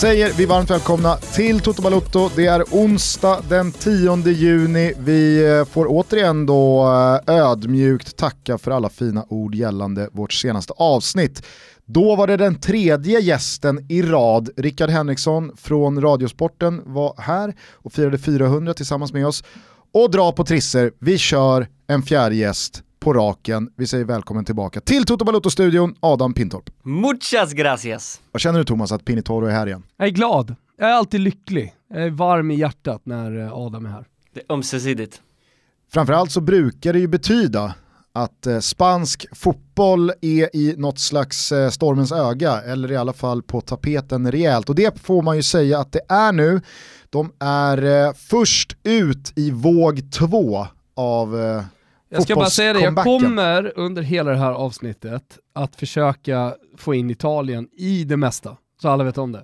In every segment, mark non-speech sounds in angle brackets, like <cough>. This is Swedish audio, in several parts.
Säger vi varmt välkomna till Toto Balotto. Det är onsdag den 10 juni. Vi eh, får återigen då eh, ödmjukt tacka för alla fina ord gällande vårt senaste avsnitt. Då var det den tredje gästen i rad. Rickard Henriksson från Radiosporten var här och firade 400 tillsammans med oss. Och dra på trisser, vi kör en fjärde gäst på raken. Vi säger välkommen tillbaka till Toto Balotto-studion, Adam Pintorp. Muchas gracias! Vad känner du Thomas att Pinitoro är här igen? Jag är glad. Jag är alltid lycklig. Jag är varm i hjärtat när eh, Adam är här. Det är ömsesidigt. Framförallt så brukar det ju betyda att eh, spansk fotboll är i något slags eh, stormens öga, eller i alla fall på tapeten rejält. Och det får man ju säga att det är nu. De är först ut i våg två av Jag ska bara säga det, jag kommer under hela det här avsnittet att försöka få in Italien i det mesta. Så alla vet om det.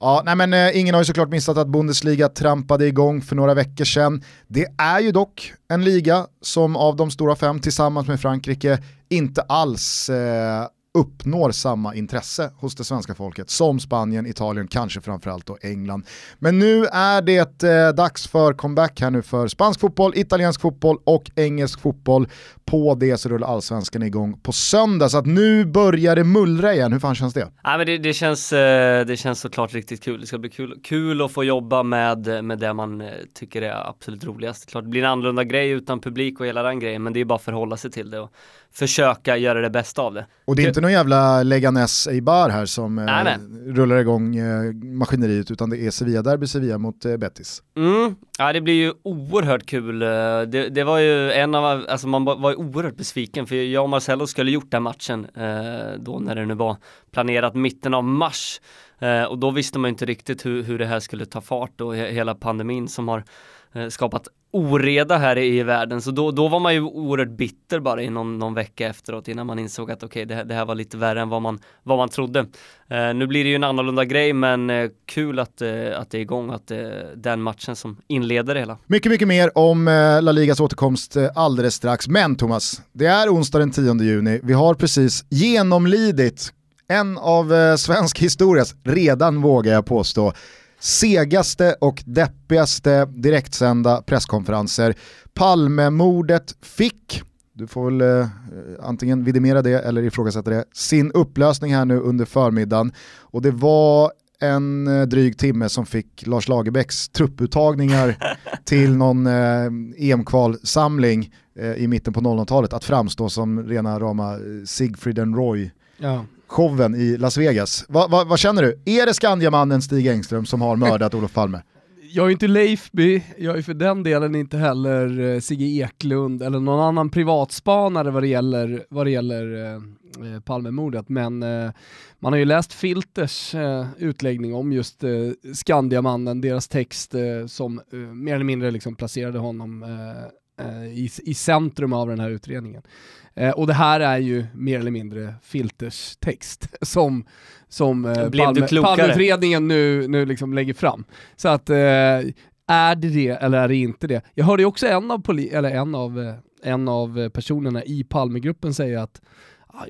Ja, nej men eh, ingen har ju såklart missat att Bundesliga trampade igång för några veckor sedan. Det är ju dock en liga som av de stora fem tillsammans med Frankrike inte alls eh, uppnår samma intresse hos det svenska folket som Spanien, Italien, kanske framförallt då England. Men nu är det eh, dags för comeback här nu för spansk fotboll, italiensk fotboll och engelsk fotboll. På det så rullar allsvenskan igång på söndag, så att nu börjar det mullra igen. Hur fan känns det? Nej, men det, det, känns, eh, det känns såklart riktigt kul. Det ska bli kul, kul att få jobba med, med det man eh, tycker är absolut roligast. Klart det blir en annorlunda grej utan publik och hela den grejen, men det är bara att förhålla sig till det och försöka göra det bästa av det. Och det är inte någon jävla Leganes Eibar här som eh, Nej, nej. rullar igång maskineriet utan det är Sevilla-derby Sevilla mot Betis. Mm. Ja det blir ju oerhört kul. Det, det var ju en av, alltså man var ju oerhört besviken för jag och Marcello skulle gjort den matchen eh, då när det nu var planerat mitten av mars. Eh, och då visste man ju inte riktigt hur, hur det här skulle ta fart och he- hela pandemin som har Eh, skapat oreda här i, världen. Så då, då var man ju oerhört bitter bara i någon, någon vecka efteråt innan man insåg att okej det, här- det här var lite värre än vad man, vad man trodde. Eh, nu blir det ju en annorlunda grej men eh, kul att, eh, att det är igång, att det är den matchen som inleder det hela. Mycket, mycket mer om eh, La Ligas återkomst eh, alldeles strax. Men Thomas, det är onsdag den 10 juni. Vi har precis genomlidit en av eh, svensk historias, redan vågar jag påstå, segaste och deppigaste direktsända presskonferenser. Palmemordet fick, du får väl eh, antingen vidimera det eller ifrågasätta det, sin upplösning här nu under förmiddagen. Och det var en eh, dryg timme som fick Lars Lagerbäcks trupputtagningar <laughs> till någon eh, EM-kvalsamling eh, i mitten på 00-talet att framstå som rena rama eh, Siegfried and Roy Ja showen i Las Vegas. Va, va, vad känner du? Är det Skandiamannen Stig Engström som har mördat Olof Palme? Jag är inte Leifby, jag är för den delen inte heller eh, Sigge Eklund eller någon annan privatspanare vad det gäller, vad det gäller eh, eh, Palmemordet, men eh, man har ju läst Filters eh, utläggning om just eh, Skandiamannen, deras text eh, som eh, mer eller mindre liksom placerade honom eh, eh i, i centrum av den här utredningen. Eh, och det här är ju mer eller mindre Filters text <laughs> som, som eh, Palme-? Palmeutredningen nu, nu liksom lägger fram. Så att, eh, är det det eller är det inte det? Jag hörde ju också en av, poli- eller en av, eh, en av personerna i Palmegruppen säga att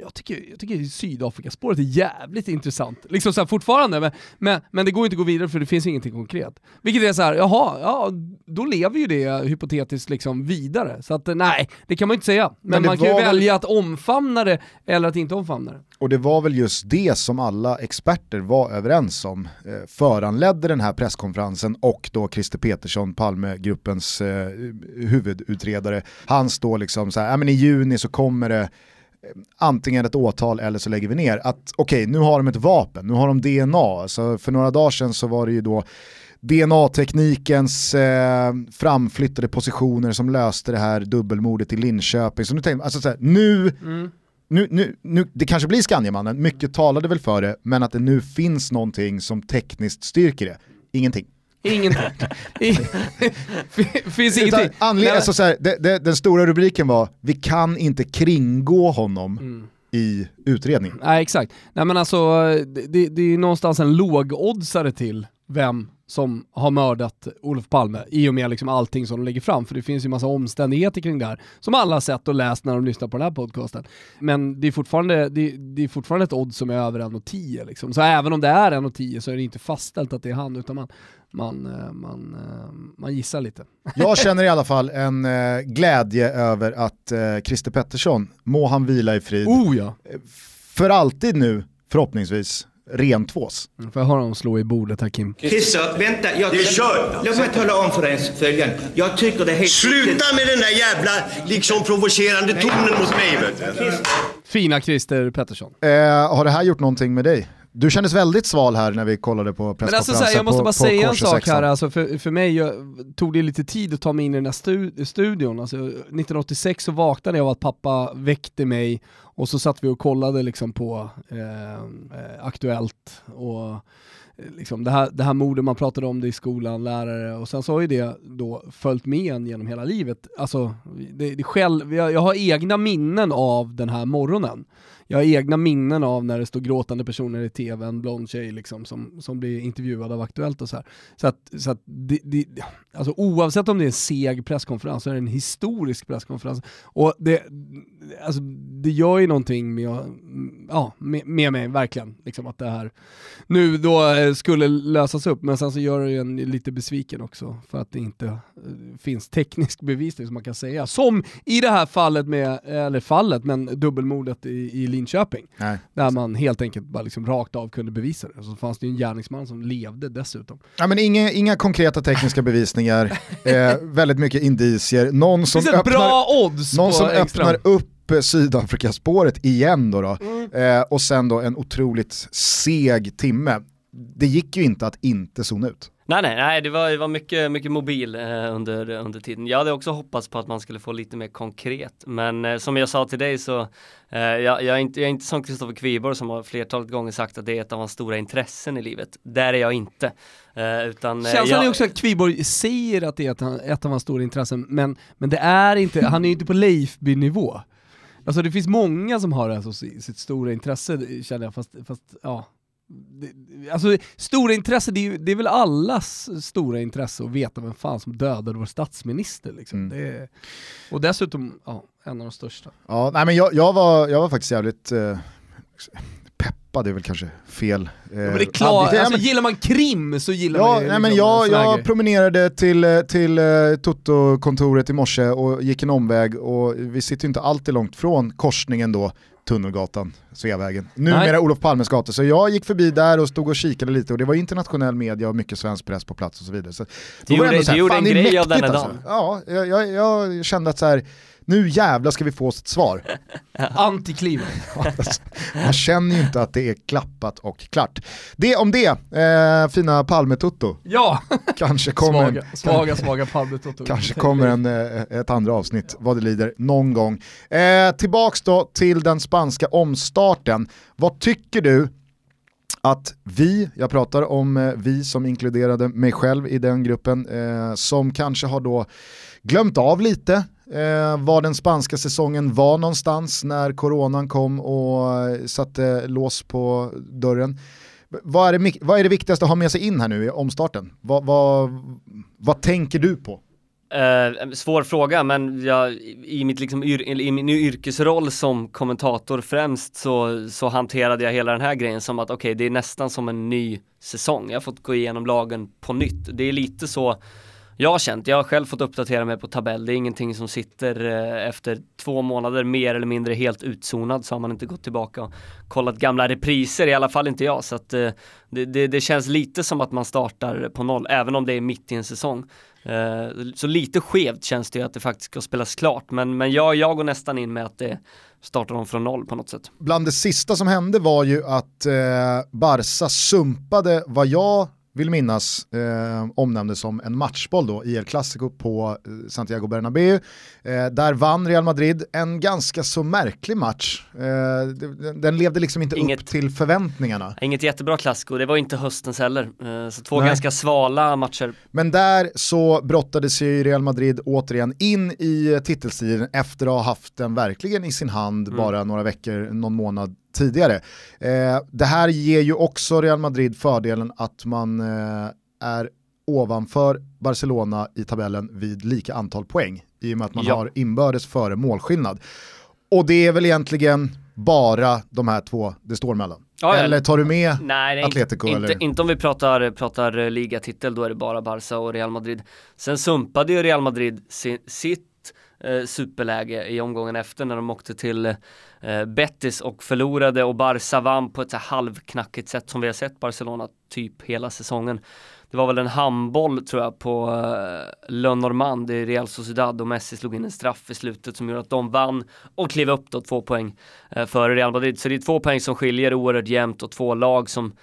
jag, tycker, jag tycker Sydafrikaspåret är jävligt intressant. Liksom så här, fortfarande, men, men, men det går inte att gå vidare för det finns ingenting konkret. Vilket är så här, jaha, ja, då lever ju det hypotetiskt liksom vidare. Så att nej, det kan man ju inte säga. Men, Men man kan ju var väl- välja att omfamna det eller att inte omfamna det. Och det var väl just det som alla experter var överens om eh, föranledde den här presskonferensen och då Christer Petersson, Palmegruppens eh, huvudutredare, han står liksom så här, "Ja, men i juni så kommer det Eh, antingen ett åtal eller så lägger vi ner. Att okej, nu har de ett vapen, nu har de DNA. Så för några dagar sedan så var det ju då DNA-teknikens eh, framflyttade positioner som löste det här dubbelmordet i Linköping. Så nu tänkte alltså så här, nu nu, nu, nu, det kanske blir Skandiamannen, mycket talade väl för det, men att det nu finns någonting som tekniskt styrker det. Ingenting. Ingenting. <laughs> Finns Utan ingenting. anled- Nej, alltså så här, det, det, den stora rubriken var, vi kan inte kringgå honom Mm. i utredningen. Nej exakt. Nej men alltså, det, det är ju någonstans en lågoddsare till vem som har mördat Olof Palme i och med liksom allting som de lägger fram, för det finns ju massa omständigheter kring det här som alla har sett och läst när de lyssnar på den här podcasten. Men det är fortfarande, det, det är fortfarande ett odds som är över 1,10 liksom. Så även om det är 1,10 så är det inte fastställt att det är han, utan man, man, eh, man, eh, man gissar lite. <laughs> Jag känner i alla fall en eh, glädje över att Christer Pettersson, må han vila i frid, oh ja. för alltid nu förhoppningsvis rentvås. Får jag höra honom slå i bordet här Kim? Christer, vänta. Jag, det är kört! Låt mig tala om för dig följande. Jag tycker det är helt... Sluta med den där jävla liksom provocerande tonen mot mig vet du. Fina Christer Pettersson. Eh, har det här gjort någonting med dig? Du kändes väldigt sval här när vi kollade på presskonferensen Men alltså, jag måste på, bara på säga en sak här, alltså, för, för mig jag, tog det lite tid att ta mig in i den här stu, studion. Alltså, 1986 så vaknade jag av att pappa väckte mig och så satt vi och kollade liksom på eh, eh Aktuellt och eh, liksom det, här, det här mordet, man pratade om det i skolan, lärare och sen så har ju det då följt med en genom hela livet. Alltså, det, det själv, jag, jag har egna minnen av den här morgonen jag har egna minnen av när det står gråtande personer i tv, en blond tjej liksom, som, som blir intervjuad av Aktuellt och så här. Så att, så att det, det, alltså oavsett om det är en seg presskonferens så är det en historisk presskonferens. Och det, alltså, det gör ju någonting med, ja, med, med mig, verkligen. Liksom att det här nu då eh, skulle lösas upp, men sen så gör det ju en lite besviken också för att det inte eh, finns teknisk bevisning som man kan säga. Som i det här fallet med, eller fallet, men dubbelmordet i, i Linköping. Nej. Där man helt enkelt bara liksom rakt av kunde bevisa det. Så fanns det ju en gärningsman som levde dessutom. Ja, men inga, inga konkreta tekniska bevisningar, <laughs> eh, väldigt mycket indicier. Någon som, öppnar, någon som öppnar upp eh, Sydafrikaspåret igen då, då. Mm. Eh, och sen då en otroligt seg timme. Det gick ju inte att inte zona ut. Nej, nej, nej, det var, det var mycket, mycket mobil eh, under, under tiden. Jag hade också hoppats på att man skulle få lite mer konkret, men eh, som jag sa till dig så, eh, jag, jag, är inte, jag är inte som Kristoffer Kviborg som har flertalet gånger sagt att det är ett av hans stora intressen i livet. Där är jag inte. Eh, utan, eh, Känslan jag... är också att Kviborg säger att det är ett, ett av hans stora intressen, men, men det är inte, han är ju inte på Leifby-nivå. Alltså det finns många som har det alltså, sitt stora intresse känner jag, fast, fast ja, alltså stora intresse, det är, det är väl allas stora intresse att veta vem fan som dödade vår statsminister. Liksom. Mm. Är, och dessutom, ja, en av de största. Ja, nej, men jag, jag, var, jag var faktiskt jävligt eh, peppad, är väl kanske fel. Ja, men det är klart, alltså, men, gillar man krim så gillar ja, man ju nej, men liksom jag, jag promenerade till, eh, till uh, Toto-kontoret i morse och gick en omväg och vi sitter ju inte alltid långt från korsningen då Tunnelgatan, Sveavägen. Numera Olof Palmes gata. Så jag gick förbi där och stod och kikade lite och det var internationell media och mycket svensk press på plats och så vidare. Så du gjorde, här, du gjorde en grej av den alltså. dagen. Ja, jag, jag, jag, kände att så här, nu jävlar ska vi få oss ett svar. <laughs> Antiklimax. Man känner ju inte att det är klappat och klart. Det om det, eh, fina Palmetutto. Ja! Kanske kommer svaga, en, svaga, svaga Palmetutto. Kanske kommer en, eh, ett andra avsnitt, vad det lider, någon gång. Eh, tillbaks då till den spanska omstarten. Vad tycker du att vi, jag pratar om eh, vi som inkluderade mig själv i den gruppen, eh, som kanske har då glömt av lite eh, var den spanska säsongen var någonstans när coronan kom och eh, satte lås på dörren. Vad är, det, vad är det viktigaste att ha med sig in här nu i omstarten? Vad, vad, vad tänker du på? Eh, svår fråga, men jag, i, mitt liksom yr, i min yrkesroll som kommentator främst så, så hanterade jag hela den här grejen som att okej, okay, det är nästan som en ny säsong. Jag har fått gå igenom lagen på nytt. Det är lite så jag har känt, jag har själv fått uppdatera mig på tabell, det är ingenting som sitter eh, efter två månader mer eller mindre helt utzonad så har man inte gått tillbaka och kollat gamla repriser, i alla fall inte jag. Så att eh, det, det, det, känns lite som att man startar på noll, även om det är mitt i en säsong. Eh, så lite skevt känns det ju att det faktiskt ska spelas klart, men, men jag, jag går nästan in med att det startar om från noll på något sätt. Bland det sista som hände var ju att eh, Barca sumpade vad jag vill minnas, eh, omnämndes som en matchboll då i El Clasico på eh, Santiago Bernabéu. Eh, där vann Real Madrid en ganska så märklig match. Eh, den levde liksom inte inget, upp till förväntningarna. Inget jättebra klassiko, det var inte höstens heller. Eh, så två Nej. ganska svala matcher. Men där så brottade sig Real Madrid återigen in i titelstriden efter att ha haft den verkligen i sin hand mm. bara några veckor, någon månad tidigare. Eh, det här ger ju också Real Madrid fördelen att man eh, är ovanför Barcelona i tabellen vid lika antal poäng i och med att man Ja. har inbördes före målskillnad. Och det är väl egentligen bara de här två det står mellan. Ja. Eller tar du med Nej, nej Atletico, inte, eller? inte, inte om vi pratar, pratar eh, ligatitel, då är det bara Barca och Real Madrid. Sen sumpade ju Real Madrid si, sitt Eh, superläge i omgången efter när de åkte till eh, Betis och förlorade och Barca vann på ett så halvknackigt sätt som vi har sett Barcelona typ hela säsongen. Det var väl en handboll tror jag på uh, Le Normand i Real Sociedad och Messi slog in en straff i slutet som gjorde att de vann och klev upp då två poäng före Real Madrid. Så det är två poäng som skiljer oerhört jämnt och två lag som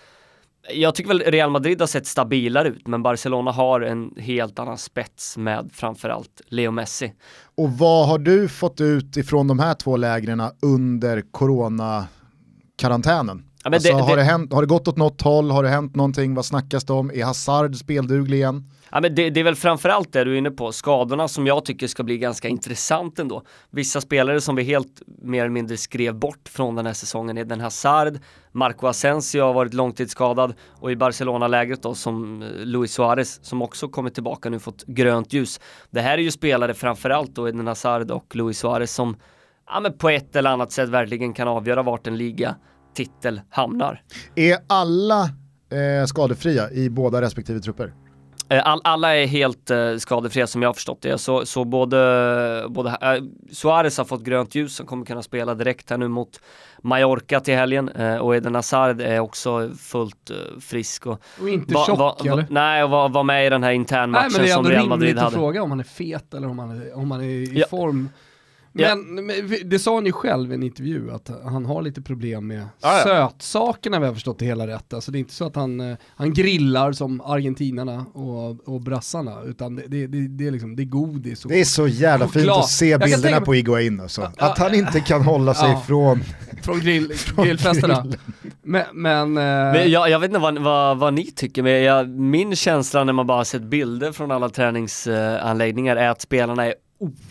jag tycker väl Real Madrid har sett stabilare ut, men Barcelona har en helt annan spets med framförallt Leo Messi. Och vad har du fått ut ifrån de här två lägren under corona-karantänen? Ja, alltså, det- har, det- det hänt, har det gått åt något håll? Har det hänt någonting? Vad snackas det om? Är Hazard spelduglig igen? Ja, men det, det är väl framförallt det du är inne på, skadorna som jag tycker ska bli ganska intressant ändå. Vissa spelare som vi helt mer eller mindre skrev bort från den här säsongen är den Hazard, Marco Asensio har varit långtidsskadad och i Barcelona-lägret då som eh, Luis Suarez som också kommit tillbaka nu fått grönt ljus. Det här är ju spelare framförallt då Eden Hazard och Luis Suarez som ja, men på ett eller annat sätt verkligen kan avgöra vart en liga titel hamnar. Är alla eh, skadefria i båda respektive trupper? Eh, All, alla är helt eh, skadefria som jag har förstått det. Så, så både, både eh, Suarez har fått grönt ljus som kommer kunna spela direkt här nu mot Mallorca till helgen eh, och Eden Hazard är också fullt eh, frisk och Och inte va- tjock va- va- eller? nej, och var, var med i den här Nej internmatchen men det är som ändå Real rimligt Madrid att hade. fråga om han är fet eller om han är, om han är i Ja. form. Ja. Men, men det sa han ju själv i en intervju att han har lite problem med Ja, ja. sötsakerna vi har förstått det hela rätt. Alltså det är inte så att han, eh, han grillar som argentinarna och, och brassarna utan det, det, det, det är liksom, det är godis. Och, Det är så jävla fint att se bilderna på Iguain alltså. Ja, Att han inte kan hålla sig Ja. ifrån från grill, <laughs> grillfesterna. Men, men, eh, Men jag, jag vet inte vad, vad, vad ni tycker, men jag, min känsla när man bara sett bilder från alla träningsanläggningar är att spelarna är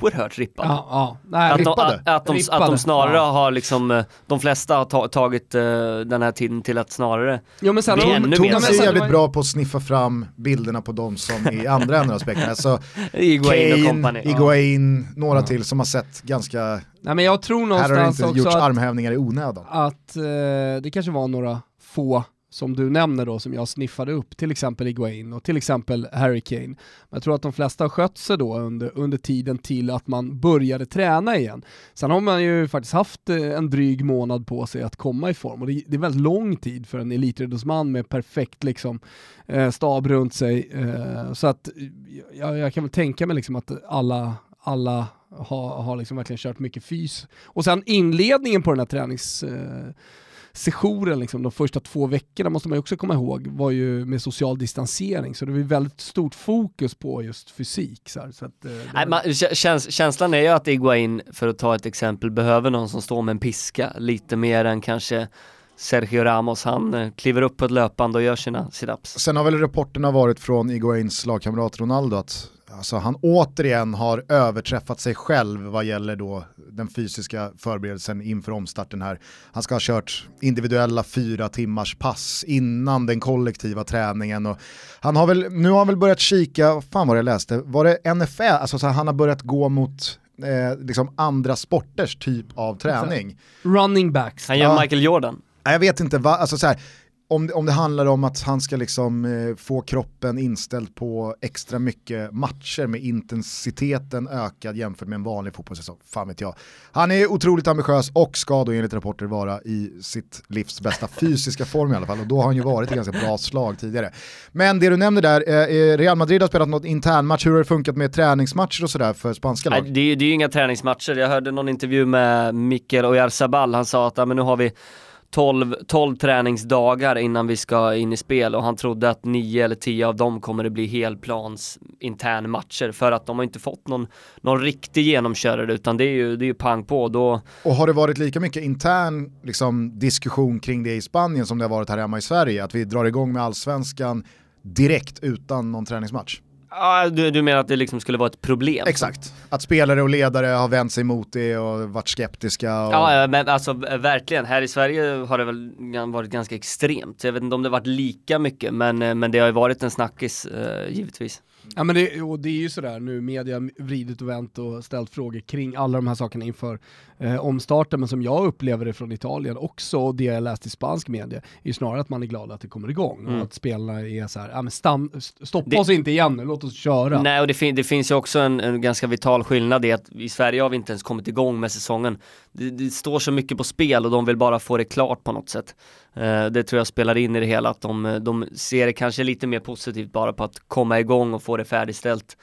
oerhört rippade. ja, ja, nej, Att de, Rippade? att, att, de, att de snarare ja. har liksom, eh, de flesta har ta, tagit eh, den här tiden till att snarare Jo men sen har ännu de- mer. Ja, Thomas är jävligt bra på att sniffa fram bilderna på de som i andra änden av spektrat. Alltså Iguain och Kane, company. Iguain, några till som har sett ganska, Nej men jag tror här har det någonstans inte gjorts att, armhävningar i onödan. att eh, det kanske var några få som du nämner då som jag sniffade upp, till exempel Iguain och till exempel Harry Kane. Men jag tror att de flesta har skött sig då under, under tiden till att man började träna igen. Sen har man ju faktiskt haft eh, en dryg månad på sig att komma i form och det, det är väldigt lång tid för en elitidrottsman med perfekt liksom, eh, stab runt sig. Eh, så att jag, jag kan väl tänka mig liksom att alla, alla har, har liksom verkligen kört mycket fys. Och sen inledningen på den här tränings... Eh, sessionen, liksom, de första två veckorna måste man ju också komma ihåg, var ju med social distansering. Så det var väldigt stort fokus på just fysik. Så, här, så att, eh, Nej, var- man, kä- käns, känslan är ju att Iguain, för att ta ett exempel, behöver någon som står med en piska lite mer än kanske Sergio Ramos. Han eh, kliver upp på ett löpande och gör sina sit-ups. Sen har väl rapporterna varit från Iguains lagkamrat Ronaldo att alltså, han återigen har överträffat sig själv vad gäller då den fysiska förberedelsen inför omstarten här. Han ska ha kört individuella fyra timmars pass innan den kollektiva träningen och han har väl, nu har han väl börjat kika, vad fan var det jag läste, var det NFL, alltså så här, han har börjat gå mot eh, liksom andra sporters typ av träning. Running backs. Han gör Ja. Michael Jordan. Nej, Jag vet inte, va, alltså så här, om, det- om det handlar om att han ska liksom eh, få kroppen inställd på extra mycket matcher med intensiteten ökad jämfört med en vanlig fotbollssäsong, fan vet jag. Han är otroligt ambitiös och ska då enligt rapporter vara i sitt livs bästa fysiska form i alla fall och då har han ju varit i ganska bra slag tidigare. Men det du nämner där, eh, eh, Real Madrid har spelat något internmatch, hur har det funkat med träningsmatcher och sådär för spanska Nej, lag? det, är ju- det är ju inga träningsmatcher. Jag hörde någon intervju med Mikael Oyarzabal. Han sa att ja, men nu har vi 12, 12 träningsdagar innan vi ska in i spel och han trodde att 9 eller 10 av dem kommer det bli helplans internmatcher för att de har inte fått någon, någon riktig genomkörare utan det är ju, det är ju pang på. Då, Och har det varit lika mycket intern liksom, diskussion kring det i Spanien som det har varit här hemma i Sverige? Att vi drar igång med allsvenskan direkt utan någon träningsmatch? Ja, du, du menar att det liksom skulle vara ett problem? Exakt, att spelare och ledare har vänt sig mot det och varit skeptiska. Och... Ja, men alltså verkligen. Här i Sverige har det väl varit ganska extremt. Jag vet inte om det varit lika mycket, men, eh, men det har ju varit en snackis eh, givetvis. Ja men det, och det är ju sådär nu, media vridit och vänt och ställt frågor kring alla de här sakerna inför eh, omstarten, men som jag upplever det från Italien också, och det jag läst i spansk media, är ju snarare att man är glad att det kommer igång mm. och att spelarna är såhär, ja men stam, stoppa det, oss inte igen nu, låt oss köra. Nej och det, fin det finns ju också en, en, ganska vital skillnad i att i Sverige har vi inte ens kommit igång med säsongen. Det, det står så mycket på spel och de vill bara få det klart på något sätt. Eh, det tror jag spelar in i det hela, att de, de ser det kanske lite mer positivt bara på att komma igång och få det färdigställt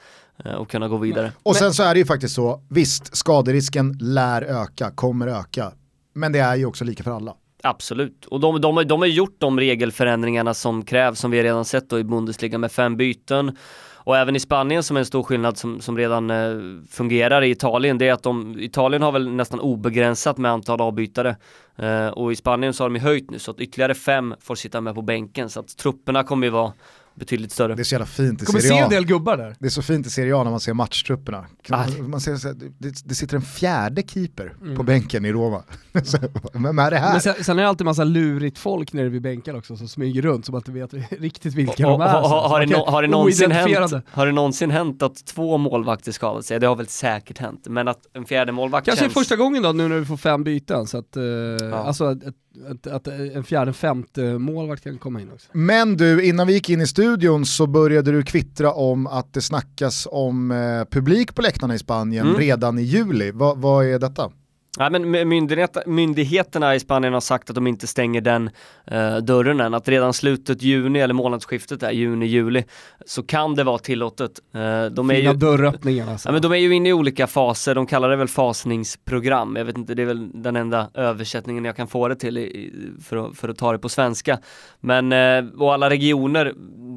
eh, och kunna gå vidare. Och sen så är det ju faktiskt så, visst skaderisken lär öka, kommer öka, men det är ju också lika för alla. Absolut, och de, de, de har gjort de regelförändringarna som krävs som vi redan sett då i Bundesliga med fem byten och även i Spanien som är en stor skillnad som, som redan eh, fungerar i Italien, det är att de, Italien har väl nästan obegränsat med antal avbytare. Eh, och i Spanien så har de ju höjt nu så att ytterligare fem får sitta med på bänken så att trupperna kommer ju vara betydligt större. Det är så jävla fint i Kommer Serie A. se en del gubbar där. Det är så fint i Serie A när man ser matchtrupperna. Ah. Man ser, det, det sitter en fjärde keeper mm. på bänken i Roma. <laughs> Vem är det här? Men sen, sen är det alltid massa lurigt folk nere vid bänkar också som smyger runt som att du vet <laughs> riktigt vilka och, de är. Och, har, har, det no, har, det någonsin hänt, har det någonsin hänt att två målvakter skadat sig? Det har väl säkert hänt, men att en fjärde målvakt Kanske känns... första gången då nu när vi får fem byten så att, uh, ja. alltså ett, att, att en fjärde, femte målvakt kan komma in också. Men du, innan vi gick in i studion så började du kvittra om att det snackas om eh, publik på läktarna i Spanien mm. redan i juli. Va, vad är detta? Ja, men myndighet, myndigheterna i Spanien har sagt att de inte stänger den uh, dörren än. Att redan slutet juni eller månadsskiftet är juni-juli så kan det vara tillåtet. Uh, de Fina är ju, dörröppningar alltså. Ja, men de är ju inne i olika faser, de kallar det väl fasningsprogram. Jag vet inte, det är väl den enda översättningen jag kan få det till i, för, att, för att ta det på svenska. Men, uh, och alla regioner,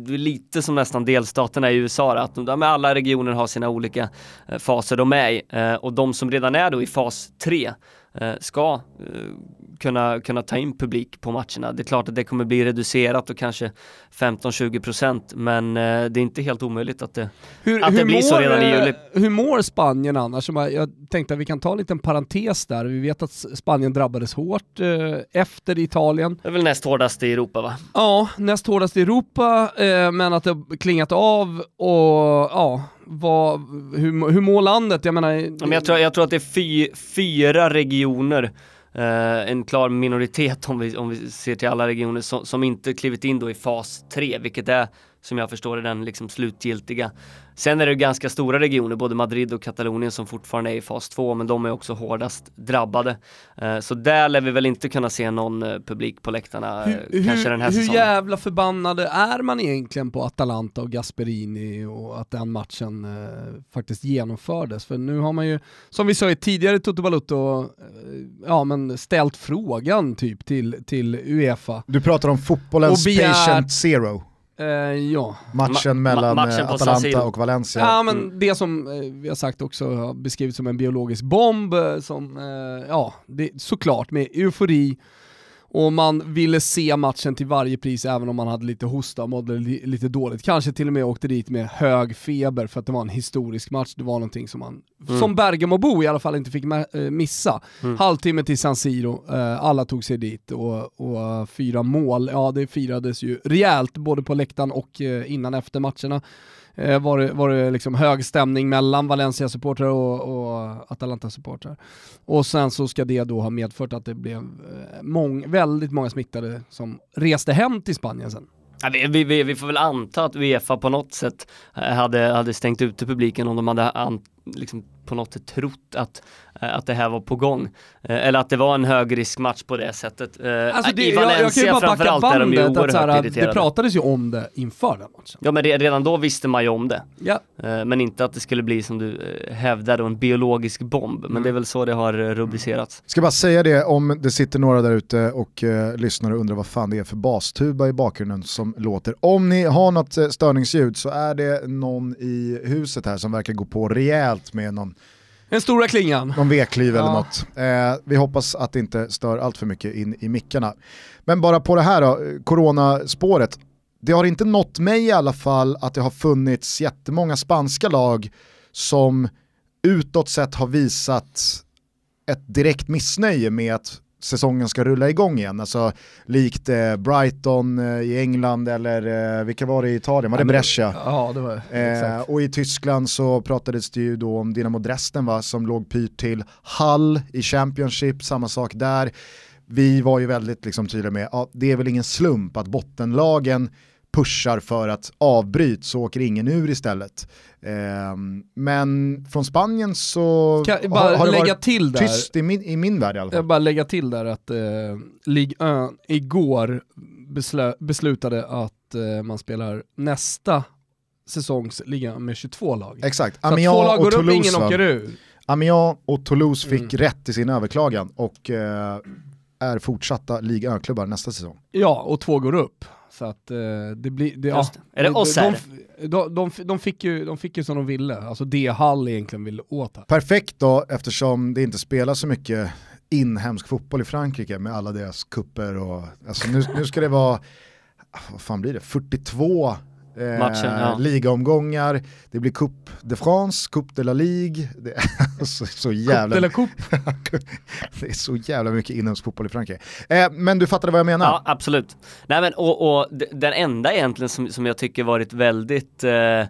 lite som nästan delstaterna i USA, att de, alla regioner har sina olika faser de är i. och de som redan är då i fas 3 Eh, Eh, ska eh, kunna, kunna ta in publik på matcherna. Det är klart att det kommer bli reducerat och kanske 15-20% men eh, det är inte helt omöjligt att det, hur, att det blir mår, så redan i juli. Hur mår Spanien annars? Jag tänkte att vi kan ta en liten parentes där. Vi vet att Spanien drabbades hårt efter Italien. Det är väl näst hårdast i Europa va? Ja, näst hårdast i Europa men att det klingat av och ja, vad, hur, hur mår landet? Jag menar... Ja, men jag, tror, jag tror att det är fy, fyra regioner eh, en klar minoritet om vi, om vi ser till alla regioner som, som inte klivit in då i fas 3, vilket är som jag förstår det den liksom slutgiltiga. Sen är det ganska stora regioner, både Madrid och Katalonien som fortfarande är i fas 2, men de är också hårdast drabbade. Uh, så där lär vi väl inte kunna se någon uh, publik på läktarna hur, kanske den här hur säsongen. Hur jävla förbannade är man egentligen på Atalanta och Gasperini och att den matchen faktiskt genomfördes? För nu har man ju, som vi sa i tidigare Toto Balutto, ja men ställt frågan typ till, till Uefa. Du pratar om fotbollens patient zero. Uh, ja. Matchen mellan Ma matchen eh, Atalanta och Valencia. Ja men mm. det som uh, vi har sagt också har beskrivits som en biologisk bomb, som, uh, ja, det, såklart med eufori och man ville se matchen till varje pris även om man hade lite hosta och mådde li lite dåligt. Kanske till och med åkte dit med hög feber för att det var en historisk match. Det var någonting som man, mm. som Bergamobo i alla fall inte fick missa. Mm. Halvtimme till San Siro, alla tog sig dit och, och fyra mål, ja det firades ju rejält både på läktaren och innan efter matcherna eh, var det, var det liksom hög stämning mellan Valencia-supportrar och, och Atalanta-supportrar. Och sen så ska det då ha medfört att det blev eh, mång, väldigt många smittade som reste hem till Spanien sen. Ja, vi, vi, vi, får väl anta att Uefa på något sätt eh, hade, hade stängt ute publiken om de hade an, liksom på något sätt trott att, eh, att det här var på gång. Eh, eller att det var en högriskmatch på det sättet. Eh, alltså det, I Valencia jag, jag kan ju bara backa bandet, att så här, det pratades ju om det inför den matchen. Ja men redan då visste man ju om det. Ja. Men inte att det skulle bli som du hävdar en biologisk bomb. Men mm. det är väl så det har rubricerats. Ska bara säga det om det sitter några där ute och uh, lyssnar och undrar vad fan det är för bastuba i bakgrunden som låter. Om ni har något störningsljud så är det någon i huset här som verkar gå på rejält med någon den stora klingan. Någon veklyv eller något. Eh, vi hoppas att det inte stör allt för mycket in i mickarna. Men bara på det här då, coronaspåret. det har inte nått mig i alla fall att det har funnits jättemånga spanska lag som utåt sett har visat ett direkt missnöje med att säsongen ska rulla igång igen. Alltså likt eh, Brighton eh, i England eller eh, vilka var det i Italien? Var det Brescia? Ja, det var Eh, och i Tyskland så pratades det ju då om Dynamo Dresden va, som låg pyrt till Hull i Championship, samma sak där. Vi var ju väldigt liksom, tydliga med, ja, det är väl ingen slump att bottenlagen pushar för att avbryt så åker ingen ur istället. Eh, men från Spanien så Kan jag bara har, har det lägga varit till där. tyst i min, i min värld i alla fall. Jag bara lägga till där att eh, Ligue 1 igår beslö, beslutade att eh, man spelar nästa säsongs liga med 22 lag. Exakt, Så att två Amiens lag och går upp, ingen Toulouse va? åker ur. Amiens och Toulouse fick Mm. rätt i sin överklagan och eh, är fortsatta Ligue 1-klubbar nästa säsong. Ja, och två går upp. Så att eh, det blir... Det, ja. Är det oss de, de, de, de, de, fick ju, de fick ju som de ville, alltså det Hall egentligen ville åt här. Perfekt då eftersom det inte spelar så mycket inhemsk fotboll i Frankrike med alla deras kupper och alltså nu, nu ska det vara, vad fan blir det, 42 eh, Matchen, ja. ligaomgångar, det blir Coupe de France, Coupe de la Ligue, det är <laughs> så, så Coupe jävla, de la Coupe. <laughs> det är så jävla mycket inhemsk fotboll i Frankrike. Eh, men du fattade vad jag menar? Ja, absolut. Nej men och, och den enda egentligen som, som jag tycker varit väldigt eh, eh,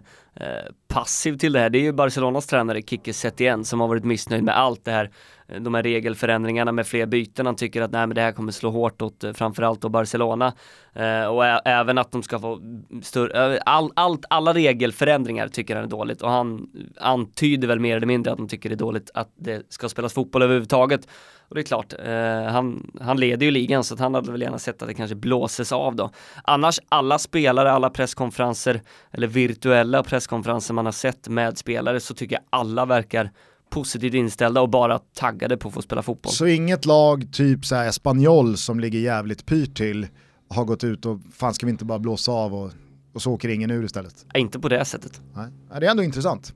passiv till det här, det är ju Barcelonas tränare Kike Setien som har varit missnöjd med allt det här, Eh, de här regelförändringarna med fler byten. Han tycker att nej, men det här kommer slå hårt åt eh, framförallt då Barcelona eh, och ä- även att de ska få större, eh, all, allt, alla regelförändringar tycker han är dåligt och han antyder väl mer eller mindre att de tycker det är dåligt att det ska spelas fotboll överhuvudtaget. Och det är klart, eh, han, han leder ju ligan så att han hade väl gärna sett att det kanske blåses av då. Annars, alla spelare, alla presskonferenser eller virtuella presskonferenser man har sett med spelare så tycker jag alla verkar positivt inställda och bara taggade på att få spela fotboll. Så inget lag, typ så här Espanyol som ligger jävligt pyrt till, har gått ut och fan ska vi inte bara blåsa av och, och så åker ingen ur istället. Nej, Inte på det sättet. Nej. Det är ändå intressant.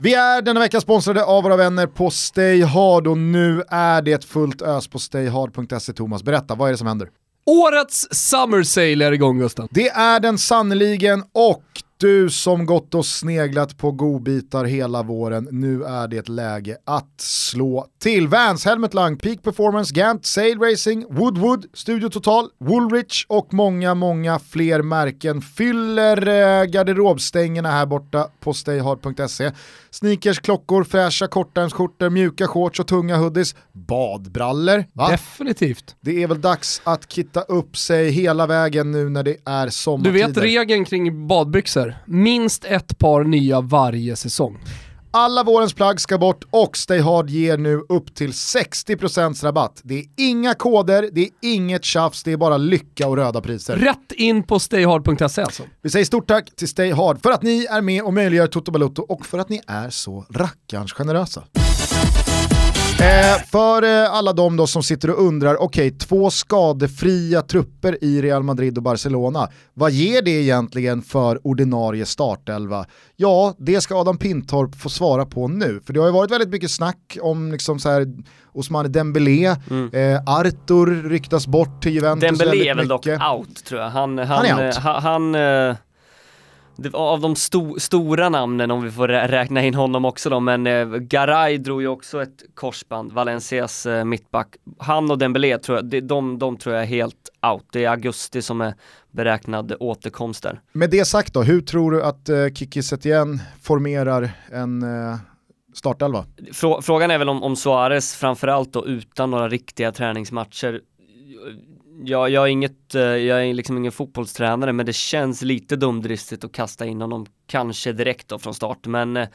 Vi är denna vecka sponsrade av våra vänner på Stayhard och nu är det fullt ös på stayhard.se. Thomas, berätta, vad är det som händer? Årets Summer Sale är igång Gusten. Det är den sannoliken och du som gått och sneglat på godbitar hela våren, nu är det läge att slå till. Vans, Helmet Lang, Peak Performance, Gant, Sail Racing, Woodwood, Studio Total, Woolrich och många, många fler märken fyller eh, garderobstängerna här borta på stayhard.se. Sneakers, klockor, fräscha kortärmsskjortor, mjuka shorts och tunga hoodies, badbrallor. Va? Definitivt. Det är väl dags att kitta upp sig hela vägen nu när det är Du sommartider. vet regeln kring badbyxor. Minst ett par nya varje säsong. Alla vårens plagg ska bort och Stay Hard ger nu upp till 60% rabatt. Det är inga koder, det är inget tjafs, det är bara lycka och röda priser. Rätt in på stayhard.se alltså. Vi säger stort tack till Stay Hard för att ni är med och möjliggör Toto Balotto och för att ni är så rackarns generösa. Eh, för eh, alla de då som sitter och undrar, okej, två skadefria trupper i Real Madrid och Barcelona, vad ger det egentligen för ordinarie startelva? Ja, det ska Adam Pintorp få svara på nu, för det har ju varit väldigt mycket snack om liksom så här Ousmane Dembélé, eh, Arthur ryktas bort till Juventus Dembélé är väl dock mycket. out tror jag. Han, han, Han är out. eh, Han, eh, av de sto, stora namnen, om vi får rä- räkna in honom också då, men eh, Garay drog ju också ett korsband, Valencias eh, mittback. Han och Dembélé tror jag, det, de, de tror jag är helt out. Det är augusti som är beräknad återkomst där. Med det sagt då, hur tror du att eh, Kiki Setien formerar en eh, startelva? Frå, frågan är väl om, om Suarez framförallt då utan några riktiga träningsmatcher. Jag, jag, är inget, eh, jag är liksom ingen fotbollstränare men det känns lite dumdristigt att kasta in honom kanske direkt då från start men eh,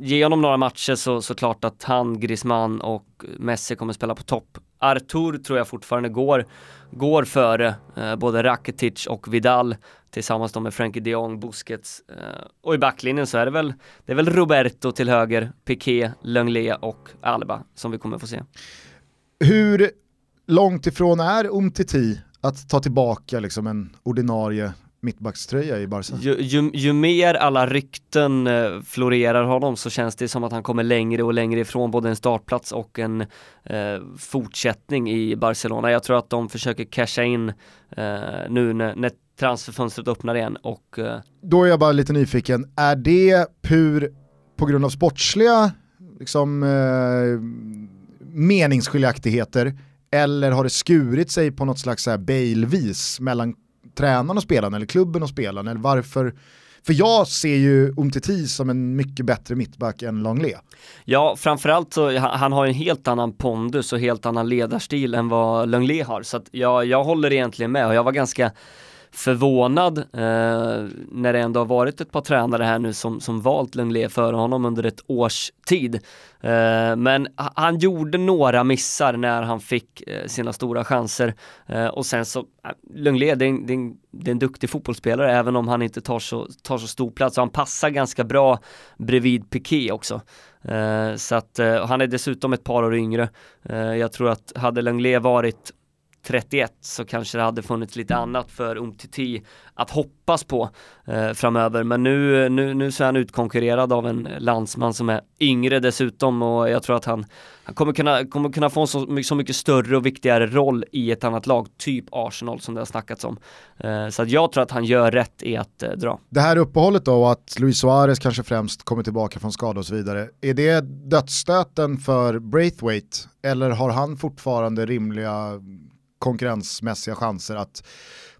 ge honom några matcher så, så klart att han, Griezmann och Messi kommer spela på topp. Artur tror jag fortfarande går, går före eh, både Rakitic och Vidal tillsammans då med Frankie de Jong, Busquets eh, och i backlinjen så är det väl det är väl Roberto till höger, Piqué, Lenglet och Alba som vi kommer få se. Hur långt ifrån är Umtiti att ta tillbaka liksom en ordinarie mittbackströja i Barca. Ju, ju, ju mer alla rykten eh, florerar honom så känns det som att han kommer längre och längre ifrån både en startplats och en eh, fortsättning i Barcelona. Jag tror att de försöker casha in eh, nu när, när transferfönstret öppnar igen och eh, Då är jag bara lite nyfiken, är det pur på grund av sportsliga liksom, eh, meningsskiljaktigheter eller har det skurit sig på något slags bailvis Bale-vis mellan tränaren och spelaren eller klubben och spelaren? Eller varför? För jag ser ju Umtiti som en mycket bättre mittback än Longley. Ja, framförallt så han, han har en helt annan pondus och helt annan ledarstil än vad Lenglet har. Så att jag, jag håller egentligen med och jag var ganska förvånad eh, när det ändå har varit ett par tränare här nu som, som valt Lenglet före honom under ett års tid. Eh, men han gjorde några missar när han fick eh, sina stora chanser eh, och sen så, eh, Lenglet det är, en, det, är en, det är en duktig fotbollsspelare även om han inte tar så, tar så stor plats och han passar ganska bra bredvid Piqué också. Eh, så att eh, han är dessutom ett par år yngre. Eh, jag tror att hade Lenglet varit 31 så kanske det hade funnits lite annat för Umtiti att hoppas på eh, framöver. Men nu, nu, nu så är han utkonkurrerad av en landsman som är yngre dessutom och jag tror att han, han kommer, kunna, kommer kunna få en så, så mycket större och viktigare roll i ett annat lag, typ Arsenal som det har snackats om. Eh, så att jag tror att han gör rätt i att eh, dra. Det här uppehållet då och att Luis Suarez kanske främst kommer tillbaka från skada och så vidare, är det dödsstöten för Braithwaite eller har han fortfarande rimliga konkurrensmässiga chanser att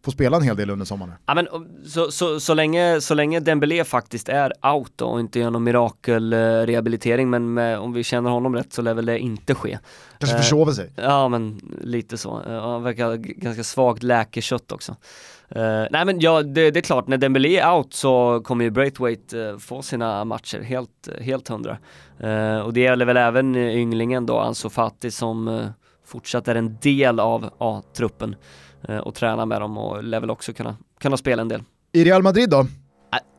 få spela en hel del under sommaren. Ja, men, så, så, så, länge, så länge Dembélé faktiskt är out och inte gör någon mirakelrehabilitering men med, om vi känner honom rätt så lär väl det inte ske. Kanske eh, försover sig. Ja men lite så, han verkar ganska svagt läkekött också. Uh, nej men ja, det, det, är klart, när Dembélé är out så kommer ju Braithwaite uh, få sina matcher helt, helt hundra. Uh, och det gäller väl även ynglingen då, Ansu Fati som fortsatt är en del av A-truppen eh, och tränar med dem och lär väl också kunna, kunna spela en del. I Real Madrid då? Äh,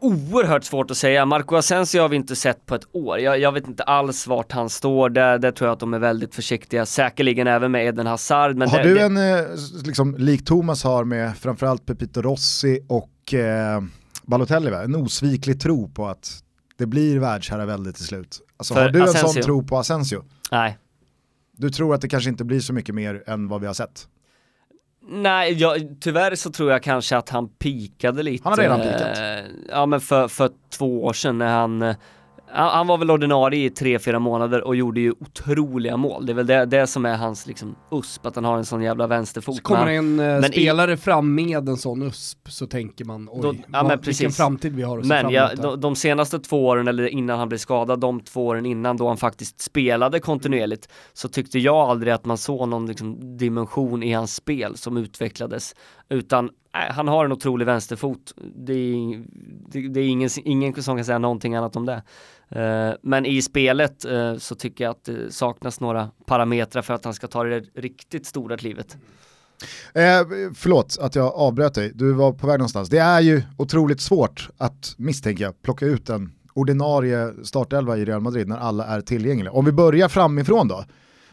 oerhört svårt att säga. Marco Asensio har vi inte sett på ett år. Jag, jag vet inte alls vart han står. Där, där tror jag att de är väldigt försiktiga. Säkerligen även med Eden Hazard. Men har det, du en, eh, liksom, lik Thomas har med framförallt Pepito Rossi och eh, Balotelli, va? en osviklig tro på att det blir världsherravälde till slut? Alltså, har du Asensio? en sån tro på Asensio? Nej, du tror att det kanske inte blir så mycket mer än vad vi har sett? Nej, jag, tyvärr så tror jag kanske att han pikade lite. Han har redan pikat. Eh, ja men för, för två år sedan när han eh, han var väl ordinarie i tre, fyra månader och gjorde ju otroliga mål. Det är väl det, det som är hans liksom USP, att han har en sån jävla vänsterfot. Så kommer en eh, spelare i, fram med en sån USP så tänker man oj, då, ja, vad, vilken framtid vi har att se Men ja, de, de, senaste två åren, eller innan han blev skadad, de två åren innan då han faktiskt spelade kontinuerligt, så tyckte jag aldrig att man såg någon liksom, dimension i hans spel som utvecklades. Utan han har en otrolig vänsterfot. Det är, det, det är ingen, ingen som kan säga någonting annat om det. Uh, men i spelet uh, så tycker jag att det saknas några parametrar för att han ska ta det riktigt stora klivet. Eh, förlåt att jag avbröt dig, du var på väg någonstans. Det är ju otroligt svårt att, misstänka plocka ut en ordinarie startelva i Real Madrid när alla är tillgängliga. Om vi börjar framifrån då.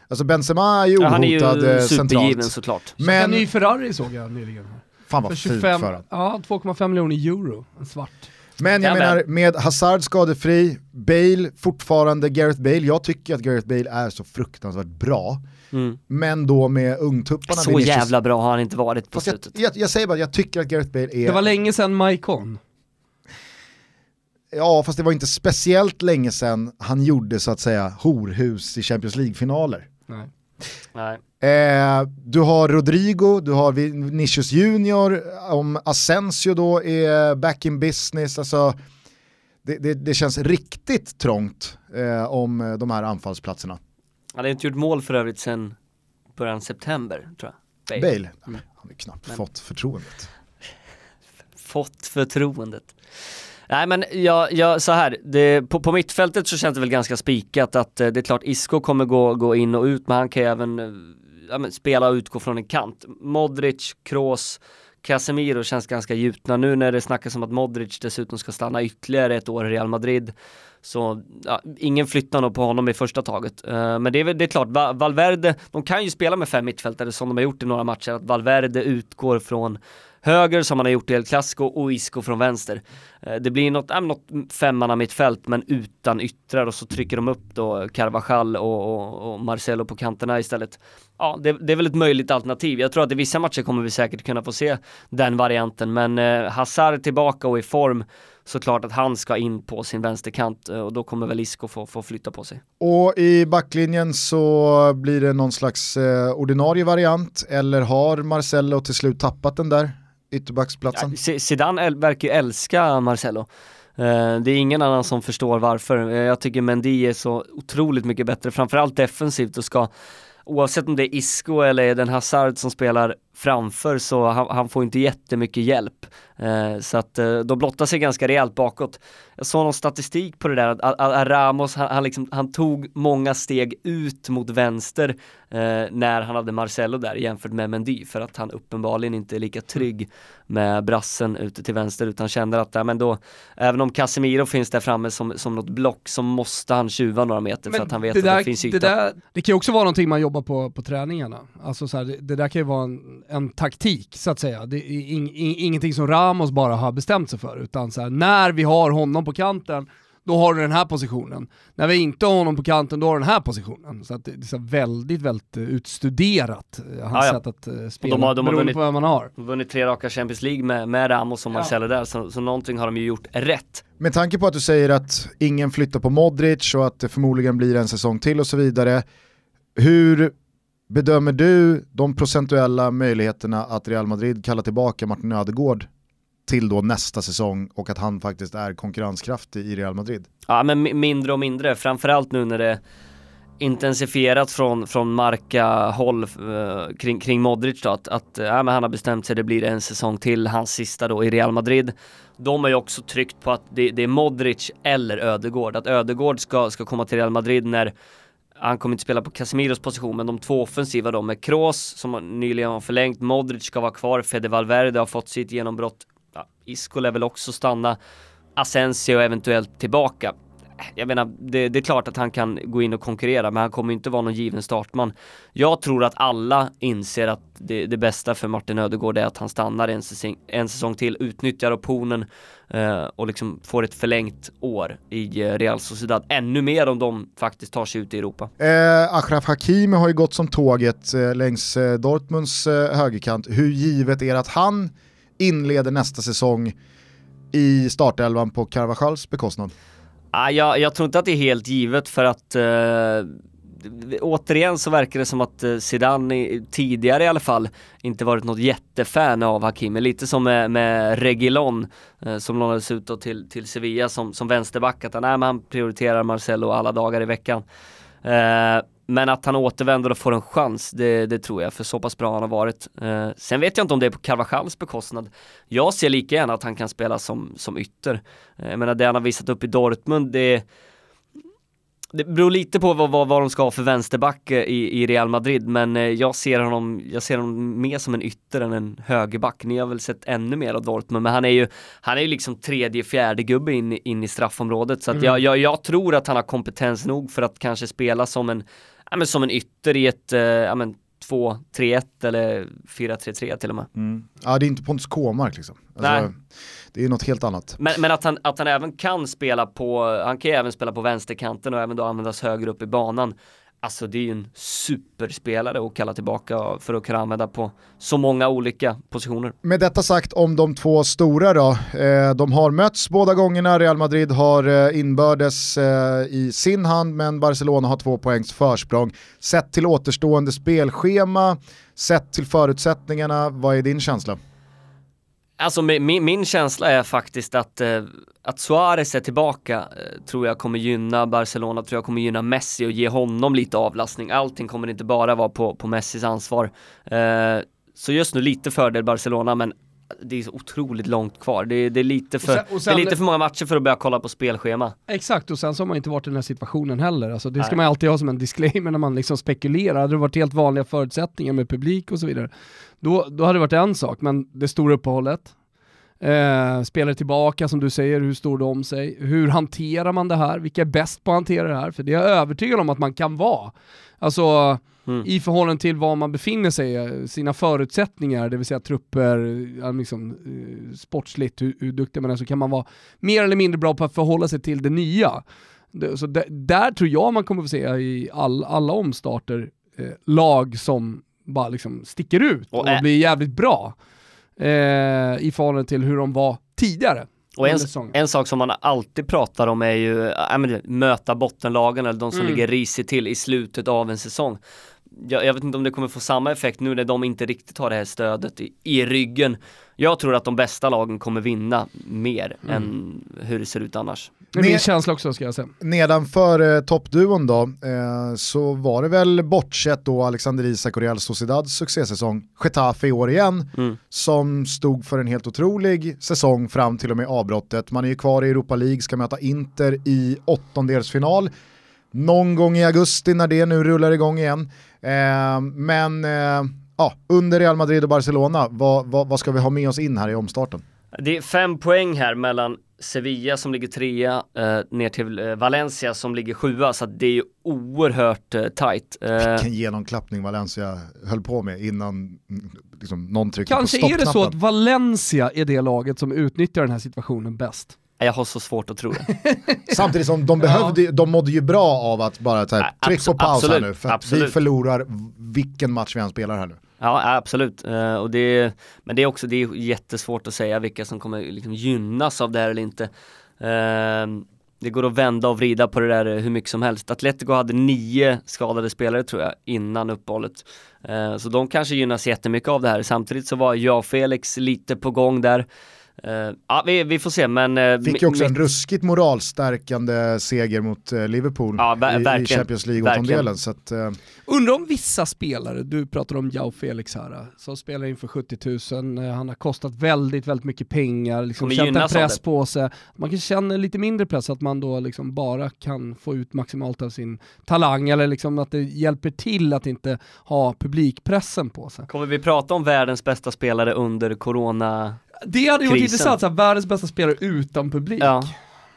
Alltså Benzema är ju ohotad ja, han är ju centralt. såklart. Men... En ny Ferrari såg jag nyligen. Fan vad fint för honom. Ja, 2,5 miljoner euro, en svart. Men jag menar, med Hazard skadefri, Bale fortfarande Gareth Bale, jag tycker att Gareth Bale är så fruktansvärt bra. Mm. Men då med ungtupparna. Så Vinicius. jävla bra har han inte varit på slutet. Jag, jag, jag, säger bara, jag tycker att Gareth Bale är... Det var länge sedan Maikon. Ja, fast det var inte speciellt länge sedan han gjorde så att säga horhus i Champions League-finaler. Nej. Nej. Eh, du har Rodrigo, du har Vinicius Junior, om Asensio då är back in business, alltså det, det, det känns riktigt trångt eh, om de här anfallsplatserna. Han har inte gjort mål för övrigt sedan början september tror jag. Bale. Bale. Mm. Han har knappt Men. fått förtroendet. <laughs> fått förtroendet. Nej men jag, jag, så här, det, på, på mittfältet så känns det väl ganska spikat att eh, det är klart Isco kommer gå, gå in och ut men han kan ju även eh, ja, men, spela och utgå från en kant. Modric, Kroos, Casemiro känns ganska gjutna nu när det snackas om att Modric dessutom ska stanna ytterligare ett år i Real Madrid. Så ja, ingen flyttar nog på honom i första taget. Uh, men det är, det är klart, Valverde, de kan ju spela med fem mittfältare som de har gjort i några matcher, att Valverde utgår från höger som han har gjort i El Clasico och Isco från vänster. Eh, det blir något, äh, något femmanna mittfält men utan yttrar och så trycker de upp då Carvajal och, och, och Marcelo på kanterna istället. Ja, det, det, är väl ett möjligt alternativ. Jag tror att i vissa matcher kommer vi säkert kunna få se den varianten men eh, Hazard tillbaka och i form såklart att han ska in på sin vänsterkant eh, och då kommer väl Isco få, få flytta på sig. Och i backlinjen så blir det någon slags eh, ordinarie variant eller har Marcello till slut tappat den där ytterbacksplatsen? Ja, Zidane verkar ju älska Marcelo. Eh, det är ingen annan som förstår varför. Eh, jag tycker Mendy är så otroligt mycket bättre, framförallt defensivt och ska oavsett om det är Isco eller den Hazard som spelar framför så han, han får inte jättemycket hjälp. Eh, så att eh, de blottar sig ganska rejält bakåt. Jag såg någon statistik på det där att, att, att Ramos, han, han, liksom, han, tog många steg ut mot vänster eh, när han hade Marcelo där jämfört med Mendy för att han uppenbarligen inte är lika trygg med brassen ute till vänster utan kände att, ja, men då, även om Casemiro finns där framme som, som något block så måste han tjuva några meter men för att han vet det att där, det finns yta. Det, där, det kan ju också vara någonting man jobbar på på träningarna. Alltså så här, det, det, där kan ju vara en, en taktik så att säga. Det är in, in, ingenting som Ramos bara har bestämt sig för utan så här, när vi har honom på kanten då har du den här positionen. När vi inte har honom på kanten, då har du den här positionen. Så att det är så väldigt, väldigt utstuderat, eh, hans ja, ja. sätt att uh, spela, de har, de har vunnit, på vem man har. De har vunnit tre raka Champions League med, med Ramos och Marcelo ja. där, så, så någonting har de ju gjort rätt. Med tanke på att du säger att ingen flyttar på Modric och att det förmodligen blir en säsong till och så vidare, hur bedömer du de procentuella möjligheterna att Real Madrid kallar tillbaka Martin Ödegård till då nästa säsong och att han faktiskt är konkurrenskraftig i Real Madrid? Ja men mindre och mindre, framförallt nu när det intensifierat från, från Marca-håll eh, kring, kring Modric då, att, att ja, men han har bestämt sig, det blir en säsong till, hans sista då i Real Madrid. De har ju också tryckt på att det, det är Modric eller Ödegård, att Ödegård ska, ska komma till Real Madrid när han kommer inte spela på Casemiros position, men de två offensiva då med Kroos som nyligen har förlängt, Modric ska vara kvar, Fede Valverde har fått sitt genombrott ja, Isco lär väl också stanna. Asensio eventuellt tillbaka. Jag menar, det, det, är klart att han kan gå in och konkurrera, men han kommer inte vara någon given startman. Jag tror att alla inser att det, det bästa för Martin Ödegård är att han stannar en säsong, en säsong till, utnyttjar optionen eh, och liksom får ett förlängt år i eh, Real Sociedad. Ännu mer om de faktiskt tar sig ut i Europa. Eh, Achraf Hakimi har ju gått som tåget eh, längs eh, Dortmunds eh, högerkant. Hur givet är det att han inleder nästa säsong i startelvan på Carvajals bekostnad? Ah, jag, jag tror inte att det är helt givet för att eh, återigen så verkar det som att eh, Zidane tidigare i alla fall inte varit något jättefan av Hakimi. Lite som med, med Regilon eh, som lånades ut till, till Sevilla som, som vänsterback. Att han, nej, han prioriterar Marcelo alla dagar i veckan. Eh, men att han återvänder och får en chans, det, det tror jag, för så pass bra han har varit. Eh, sen vet jag inte om det är på Carvajals bekostnad. Jag ser lika gärna att han kan spela som, som ytter. Eh, jag menar det han har visat upp i Dortmund, det det beror lite på vad, vad, vad de ska ha för vänsterback eh, i, i Real Madrid, men eh, jag ser honom, jag ser honom mer som en ytter än en högerback. Ni har väl sett ännu mer av Dortmund, men han är ju, han är ju liksom tredje, fjärde gubbe in, in i straffområdet, så mm. jag, jag, jag, tror att han har kompetens nog för att kanske spela som en, ja, men som en ytter i ett, eh, ja, men 2-3-1 eller 4-3-3 till och med. Mm. Ja, det är inte Pontus Kåmark liksom. Alltså, Nej. Det är något helt annat. Men, men, att, han, att han även kan spela på, han kan ju även spela på vänsterkanten och även då användas högre upp i banan. Alltså det är ju en superspelare att kalla tillbaka för att kunna använda på så många olika positioner. Med detta sagt om de två stora då. Eh, de har mötts båda gångerna, Real Madrid har eh, inbördes eh, i sin hand men Barcelona har två poängs försprång. Sett till återstående spelschema, sett till förutsättningarna, vad är din känsla? Alltså min, min känsla är faktiskt att, eh, att Suarez är tillbaka eh, tror jag kommer gynna Barcelona, tror jag kommer gynna Messi och ge honom lite avlastning. Allting kommer inte bara vara på, på Messis ansvar. Eh, så just nu lite fördel Barcelona, men det är så otroligt långt kvar. Det är, det är, lite, för, och sen, och sen, det är lite för många matcher för att börja kolla på spelschema. Exakt, och sen så har man inte varit i den här situationen heller. Alltså, det Nej. ska man alltid ha som en disclaimer när man liksom spekulerar. Hade det varit helt vanliga förutsättningar med publik och så vidare, då, då hade det varit en sak, men det stora uppehållet, Eh, spelare tillbaka som du säger, hur står om sig? Hur hanterar man det här? Vilka är bäst på att hantera det här? För det är jag övertygad om att man kan vara. Alltså Mm. i förhållande till var man befinner sig, eh, sina förutsättningar, det vill säga trupper, liksom, eh, sportsligt, hur, hur duktig man är, så kan man vara mer eller mindre bra på att förhålla sig till det nya. Så där, där tror jag man kommer få se i all, alla omstarter eh, lag som bara liksom sticker ut och, Och blir jävligt bra eh, i förhållande till hur de var tidigare. Och en, en sak som man alltid pratar om är ju, äh, men, möta bottenlagen eller de som Mm. ligger risigt till i slutet av en säsong. Jag, jag vet inte om det kommer få samma effekt nu när de inte riktigt har det här stödet i, i ryggen. Jag tror att de bästa lagen kommer vinna mer Mm. än hur det ser ut annars. Det är min känsla också ska jag säga. Nedanför eh, toppduon då, eh, så var det väl bortsett då Alexander Isak och Real Sociedads succésäsong, Getafe i år igen, Mm. som stod för en helt otrolig säsong fram till och med avbrottet. Man är ju kvar i Europa League, ska möta Inter i åttondelsfinal någon gång i augusti när det nu rullar igång igen. Eh, men eh, ja, under Real Madrid och Barcelona, vad, vad, vad ska vi ha med oss in här i omstarten? Det är fem poäng här mellan Sevilla som ligger trea eh, ner till eh, Valencia som ligger sjua så att det är ju oerhört eh, tight. Eh, Vilken genomklappning Valencia höll på med innan liksom, någon tryckte Kanske på är det så att stoppknappen. Valencia är det laget som utnyttjar den här situationen bäst. Jag har så svårt att tro det. <laughs> Samtidigt som de, behövde, de mådde ju bra av att bara så här, Ja, tryck på paus här absolut, nu, för att vi förlorar vilken match vi än spelar här nu. Ja absolut, Eh, och det, men det är också det är jättesvårt att säga vilka som kommer liksom gynnas av det här eller inte. Eh, Det går att vända och vrida på det där hur mycket som helst. Atletico hade nio skadade spelare tror jag innan uppehållet. Eh, Så de kanske gynnas jättemycket av det här. Samtidigt så var jag Felix lite på gång där. Eh, Ja vi, vi får se men eh, Fick ju också mi- en ruskigt moralstärkande seger mot eh, Liverpool Ja, i, i. Champions. League-åttondelen. Eh, Undrar om vissa spelare, du pratar om Jao Felix här, som spelar inför 70 000, eh, han har kostat väldigt, väldigt mycket pengar, liksom Kommer känt en press på sig. Man kanske känner lite mindre press, att man då liksom bara kan få ut maximalt av sin talang, eller liksom att det hjälper till att inte ha publikpressen på sig. Kommer vi prata om världens bästa spelare under corona? Det hade ju varit intressant, så här, världens bästa spelare utan publik. Ja.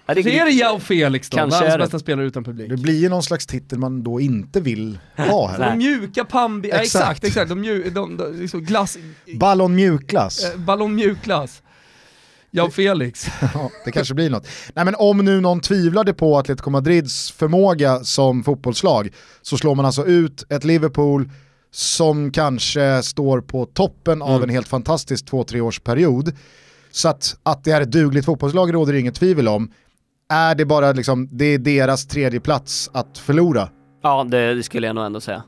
Ja, Så är det Jao Felix då, Kanske världens är det. bästa spelare utan publik. det blir ju någon slags titel man då inte vill ha heller. de mjuka Pambi, ja, Exakt. exakt, exakt, de, mjuk, de, de, liksom glass, Ballon mjukglass. eh, ballong mjukglass. Jao Felix. <laughs> Ja, det kanske blir något. Nej men om nu någon tvivlade på Atletico Madrids förmåga som fotbollslag så slår man alltså ut ett Liverpool som kanske står på toppen av Mm. en helt fantastisk två-tre års period. Så att, att det är ett dugligt fotbollslag råder det inget tvivel om. Är det bara liksom, det är deras tredje plats att förlora? Ja, det, det skulle jag nog ändå säga.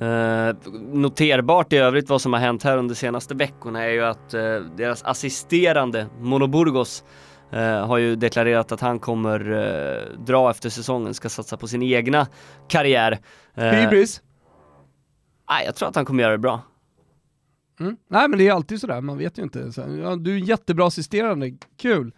Eh, noterbart i övrigt vad som har hänt här under de senaste veckorna är ju att eh, deras assisterande Mono Burgos eh, har ju deklarerat att han kommer eh, dra efter säsongen, ska satsa på sin egna karriär. Eh, Hybris. Nej, jag tror att han kommer göra det bra. Mm. Nej men det är alltid sådär, man vet ju inte. Så, ja, du är en jättebra assisterande, kul.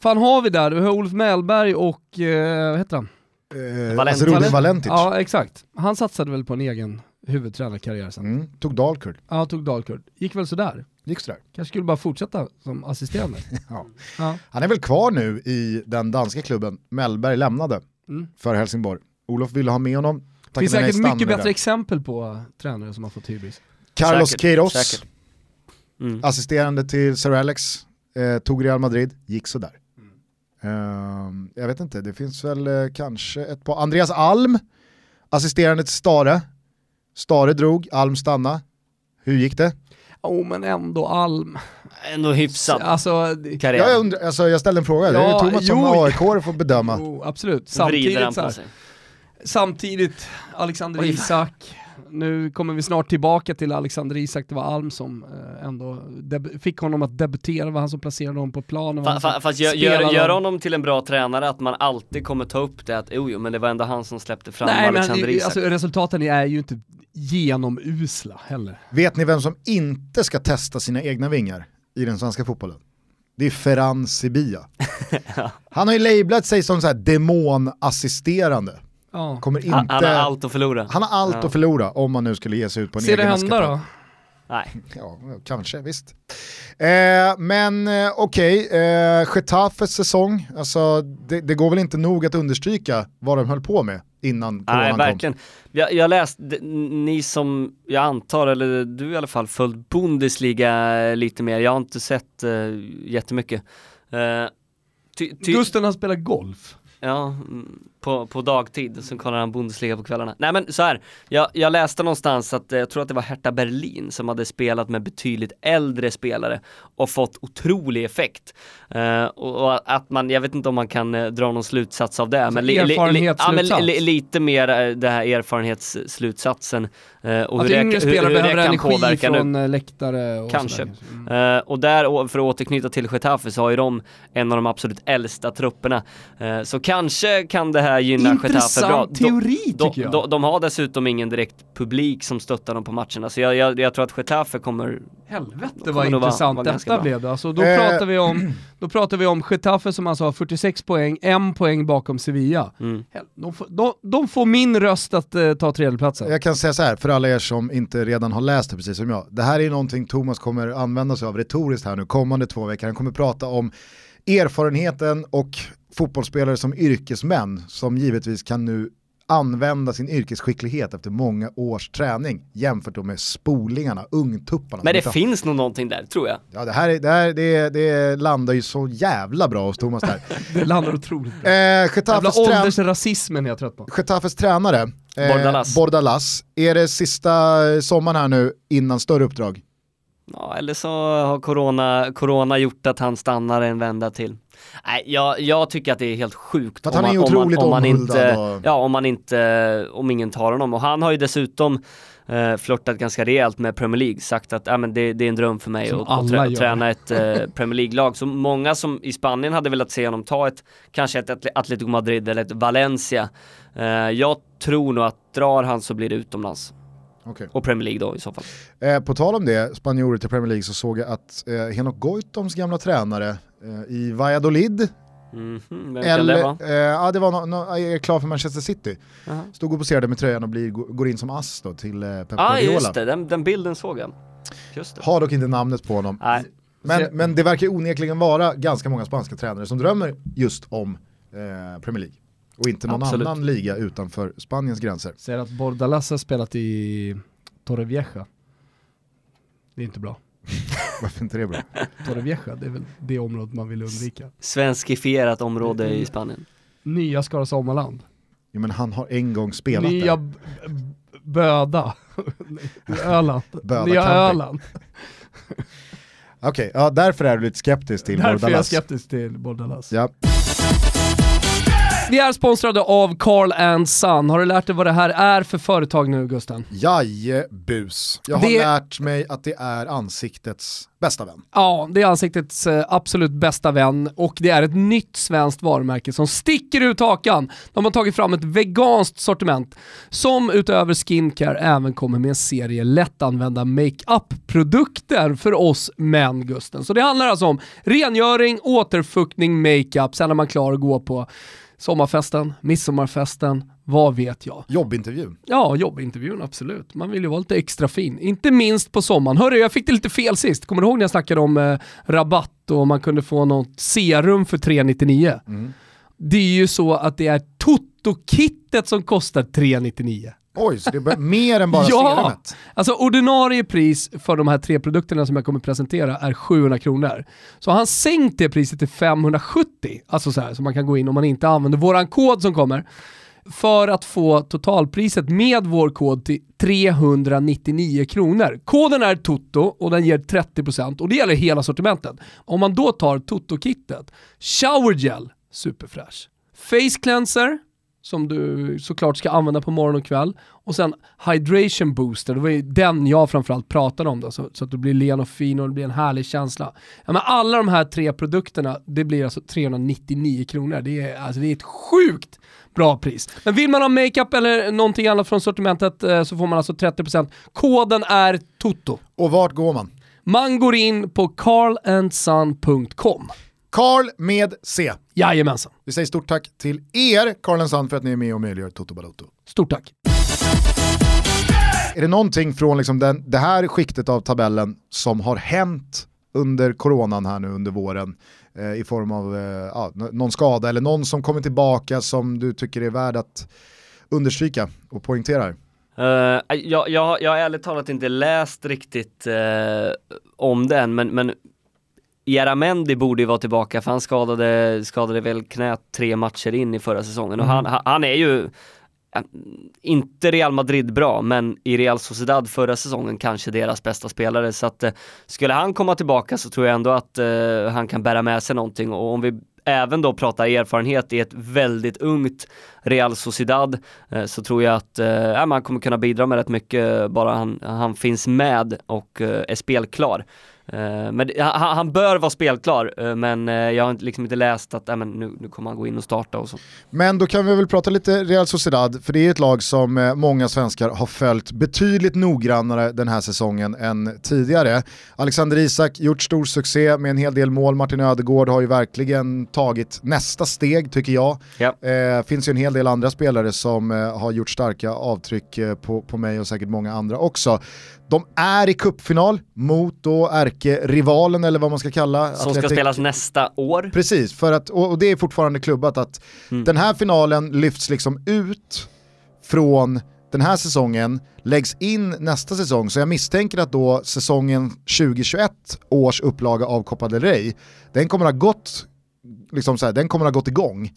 Fan har vi där? Du har Olof Mellberg och, eh, vad heter han? Eh, Valent- alltså Valent- Valentic. Ja exakt. Han satsade väl på en egen huvudtränarkarriär sen. Mm, tog Dalkurd. Ja, tog Dalkurd. Gick väl sådär. Gick sådär. Kanske skulle bara fortsätta som assisterande. <laughs> Ja. Ja. Han är väl kvar nu i den danska klubben Mellberg lämnade Mm. för Helsingborg. Olof ville ha med honom. Det finns säkert mycket där. bättre exempel på uh, tränare som har fått hybris. Carlos Säkert, Queiroz, säkert. Mm. assisterande till Sir Alex, eh, tog Real Madrid, gick sådär. Ehm, jag vet inte, det finns väl eh, kanske ett par. Andreas Alm, assisterande till Stare. Stare drog, Alm stanna. Hur gick det? Oh men ändå Alm. Ändå hyfsat Alltså, karriär. Jag, undrar, alltså, jag ställde en fråga, det är Ja, ju Thomas som jo. AIK får bedöma. oh, absolut. Vrider Samtidigt, så här. Samtidigt Alexander Oj. Isak. Nu kommer vi snart tillbaka till Alexander Isak, det var Alm som eh, ändå fick honom att debutera, det var han som placerade honom på planen. Fa, fa, fast gör, gör, gör honom. till en bra tränare att man alltid kommer ta upp det att jo, jo men det var ändå han som släppte fram Nej Alexander men Isak. alltså, resultaten är ju inte genomusla heller. Vet ni vem som inte ska testa sina egna vingar i den svenska fotbollen? Det är Ferran Sibia. <laughs> Han har ju lablat sig som så här demonassisterande. Ja. Kommer inte... han, han har allt att förlora. Han har allt Ja. att förlora om man nu skulle ge sig ut på en Ser det egen hända eskapad. då? Nej. <laughs> Ja, kanske, visst. Eh, men eh, okej, eh, Getafes säsong, alltså, det, det går väl inte nog att understryka vad de höll på med innan coronan Nej, kom? verkligen. Jag, jag läste, ni som jag antar, eller du i alla fall, följt Bundesliga lite mer. Jag har inte sett uh, jättemycket. Uh, ty, ty Gusten har spelat golf. Ja, mm, på, på dagtid, så kollar han Bundesliga på kvällarna. Nej men så här, jag, jag läste någonstans att, eh, jag tror att det var Hertha Berlin som hade spelat med betydligt äldre spelare och fått otrolig effekt. Uh, och, att man, jag vet inte om man kan uh, dra någon slutsats av det, men, li, li, li, ja, men li, lite mer uh, det här erfarenhetsslutsatsen uh, och att hur yngre spelare hur, hur behöver energi från nu. läktare och Kanske. Mm. och där, för att återknyta till Getafe, så har ju de en av de absolut äldsta trupperna. så kanske kan det här gynna Getafe bra. Intressant teori de, tycker jag. De, de, har dessutom ingen direkt publik som stöttar dem på matcherna, så jag, jag, jag tror att Getafe kommer... Helvete vad intressant vara, vara detta blev det. Alltså, då, eh. pratar vi om, då pratar vi om Getafe som alltså har 46 poäng, en poäng bakom Sevilla. Mm. De, får, de, de, får min röst att uh, ta tredjeplatsen. Jag kan säga så här, för alla er som inte redan har läst det precis som jag. Det här är någonting Thomas kommer använda sig av retoriskt här nu kommande två veckor. Han kommer prata om erfarenheten och fotbollsspelare som yrkesmän som givetvis kan nu använda sin yrkesskicklighet efter många års träning jämfört med spolingarna, ungtupparna. Men det finns nog någonting där, tror jag. Ja, det här, det, här det, det landar ju så jävla bra hos Thomas där. <laughs> det landar otroligt bra. Eh, Getafes Jävla åldersrasismen är jag trött på. Getafes tränare, eh, Bordalas. Bordalas, är det sista sommaren här nu innan större uppdrag? Ja, eller så har corona, corona gjort att han stannar en vända till. Nej, jag, jag tycker att det är helt sjukt. Att han är otroligt om man, om man inte, och... Ja, om man inte, om ingen tar honom. Och han har ju dessutom eh, flörtat ganska rejält med Premier League, sagt att ah, men det, det är en dröm för mig som att trä, träna ett eh, <laughs> Premier League-lag. Så många som i Spanien hade velat se honom ta ett, kanske ett Atletico Madrid eller ett Valencia. Eh, jag tror nog att drar han så blir det utomlands. Okay. Och Premier League då i så fall. Eh, på tal om det, spanjorer till Premier League, så såg jag att eh, Henok Goitoms gamla tränare eh, i Valladolid, Mm -hmm. Eller, det? Eh, ja, det var no, no, är klar för Manchester City. Uh -huh. Stod och poserade med tröjan och blir, går in som ass då till eh, Pep ah, Guardiola. Ja just det, den, den, bilden såg jag. Just det. Har dock inte namnet på honom. Nej. Men, men det verkar onekligen vara ganska många spanska tränare som drömmer just om eh, Premier League. Och inte någon Absolut. annan liga utanför Spaniens gränser. Säger att Bordalas har spelat i Torrevieja. Det är inte bra. <laughs> Varför inte det bra? Torrevieja, det är väl det området man vill undvika. Svenskifierat område i Spanien. Nya Skara Sommarland. Jo men han har en gång spelat Nya där. Böda. <laughs> Öland. Böda Nya camping. Öland. <laughs> Okej, okay, ja, därför är du lite skeptisk till Bordalas. Därför är jag skeptisk till Bordalas. Ja. Vi är sponsrade av Carl Son. Har du lärt dig vad det här är för företag nu Gusten? Jajebus. Jag har det... lärt mig att det är ansiktets bästa vän. Ja, det är ansiktets eh, absolut bästa vän och det är ett nytt svenskt varumärke som sticker ut hakan. De har tagit fram ett veganskt sortiment som utöver skincare även kommer med en serie lättanvända makeup-produkter för oss män, Gusten. Så det handlar alltså om rengöring, återfuktning, makeup, sen är man klar att gå på sommarfesten, midsommarfesten, vad vet jag? Jobbintervjun. Ja, jobbintervjun absolut. Man vill ju vara lite extra fin. Inte minst på sommaren. Hörru, jag fick det lite fel sist. Kommer du ihåg när jag snackade om eh, rabatt och man kunde få något serum för 399? Mm. Det är ju så att det är Toto-kittet som kostar 399. Oj, så det är mer än bara <laughs> ja! serumet? Alltså ordinarie pris för de här tre produkterna som jag kommer presentera är 700 kronor. Så han sänkt det priset till 570, alltså så här, så man kan gå in om man inte använder våran kod som kommer, för att få totalpriset med vår kod till 399 kronor. Koden är TOTO och den ger 30% och det gäller hela sortimentet. Om man då tar TOTO-kittet, Shower Gel, superfräsch. Face Cleanser, som du såklart ska använda på morgon och kväll. Och sen Hydration Booster, det var ju den jag framförallt pratade om då, så, så att du blir len och fin och det blir en härlig känsla. Ja, men alla de här tre produkterna, det blir alltså 399 kronor. Det är, alltså, det är ett sjukt bra pris. Men vill man ha makeup eller någonting annat från sortimentet eh, så får man alltså 30%. Koden är TOTO. Och vart går man? Man går in på carlandson.com. Karl med C. Jajamensan. Vi säger stort tack till er, Karl Sand, för att ni är med och möjliggör Toto Balotto. Stort tack. Är det någonting från liksom den, det här skiktet av tabellen som har hänt under coronan här nu under våren eh, i form av eh, ja, någon skada eller någon som kommer tillbaka som du tycker är värd att understryka och poängtera? Uh, jag, jag, jag har ärligt talat inte läst riktigt uh, om den, men, men Jaramendi borde ju vara tillbaka för han skadade, skadade väl knät tre matcher in i förra säsongen och han, han- han är ju eh, inte Real Madrid bra, men i Real Sociedad förra säsongen kanske deras bästa spelare. Så att eh, skulle han komma tillbaka så tror jag ändå att eh, han kan bära med sig någonting och om vi även då pratar erfarenhet i ett väldigt ungt Real Sociedad eh, så tror jag att eh, man kommer kunna bidra med rätt mycket bara han, han finns med och är spelklar. Eh, men han, han bör vara spelklar, eh, men eh, jag har inte- liksom inte läst att äh, men nu, nu kommer han gå in och starta och så. Men då kan vi väl prata lite Real Sociedad, för det är ett lag som många svenskar har följt betydligt noggrannare den här säsongen än tidigare. Alexander Isak gjort stor succé med en hel del mål, Martin Ödegård har ju verkligen tagit nästa steg tycker jag. Ja. Eh, finns ju en hel del andra spelare som eh, har gjort starka avtryck eh, på, på mig och säkert många andra också. De är i kuppfinal mot då ärkerivalen eller vad man ska kalla Som ska Athletic- spelas nästa år. Precis, för att, och och det är fortfarande klubbat att Mm. den här finalen lyfts liksom ut från den här säsongen, läggs in nästa säsong, så jag misstänker att då säsongen 2021 års upplaga av Copa del Rey, den kommer ha gått, liksom så här, den kommer ha gått igång.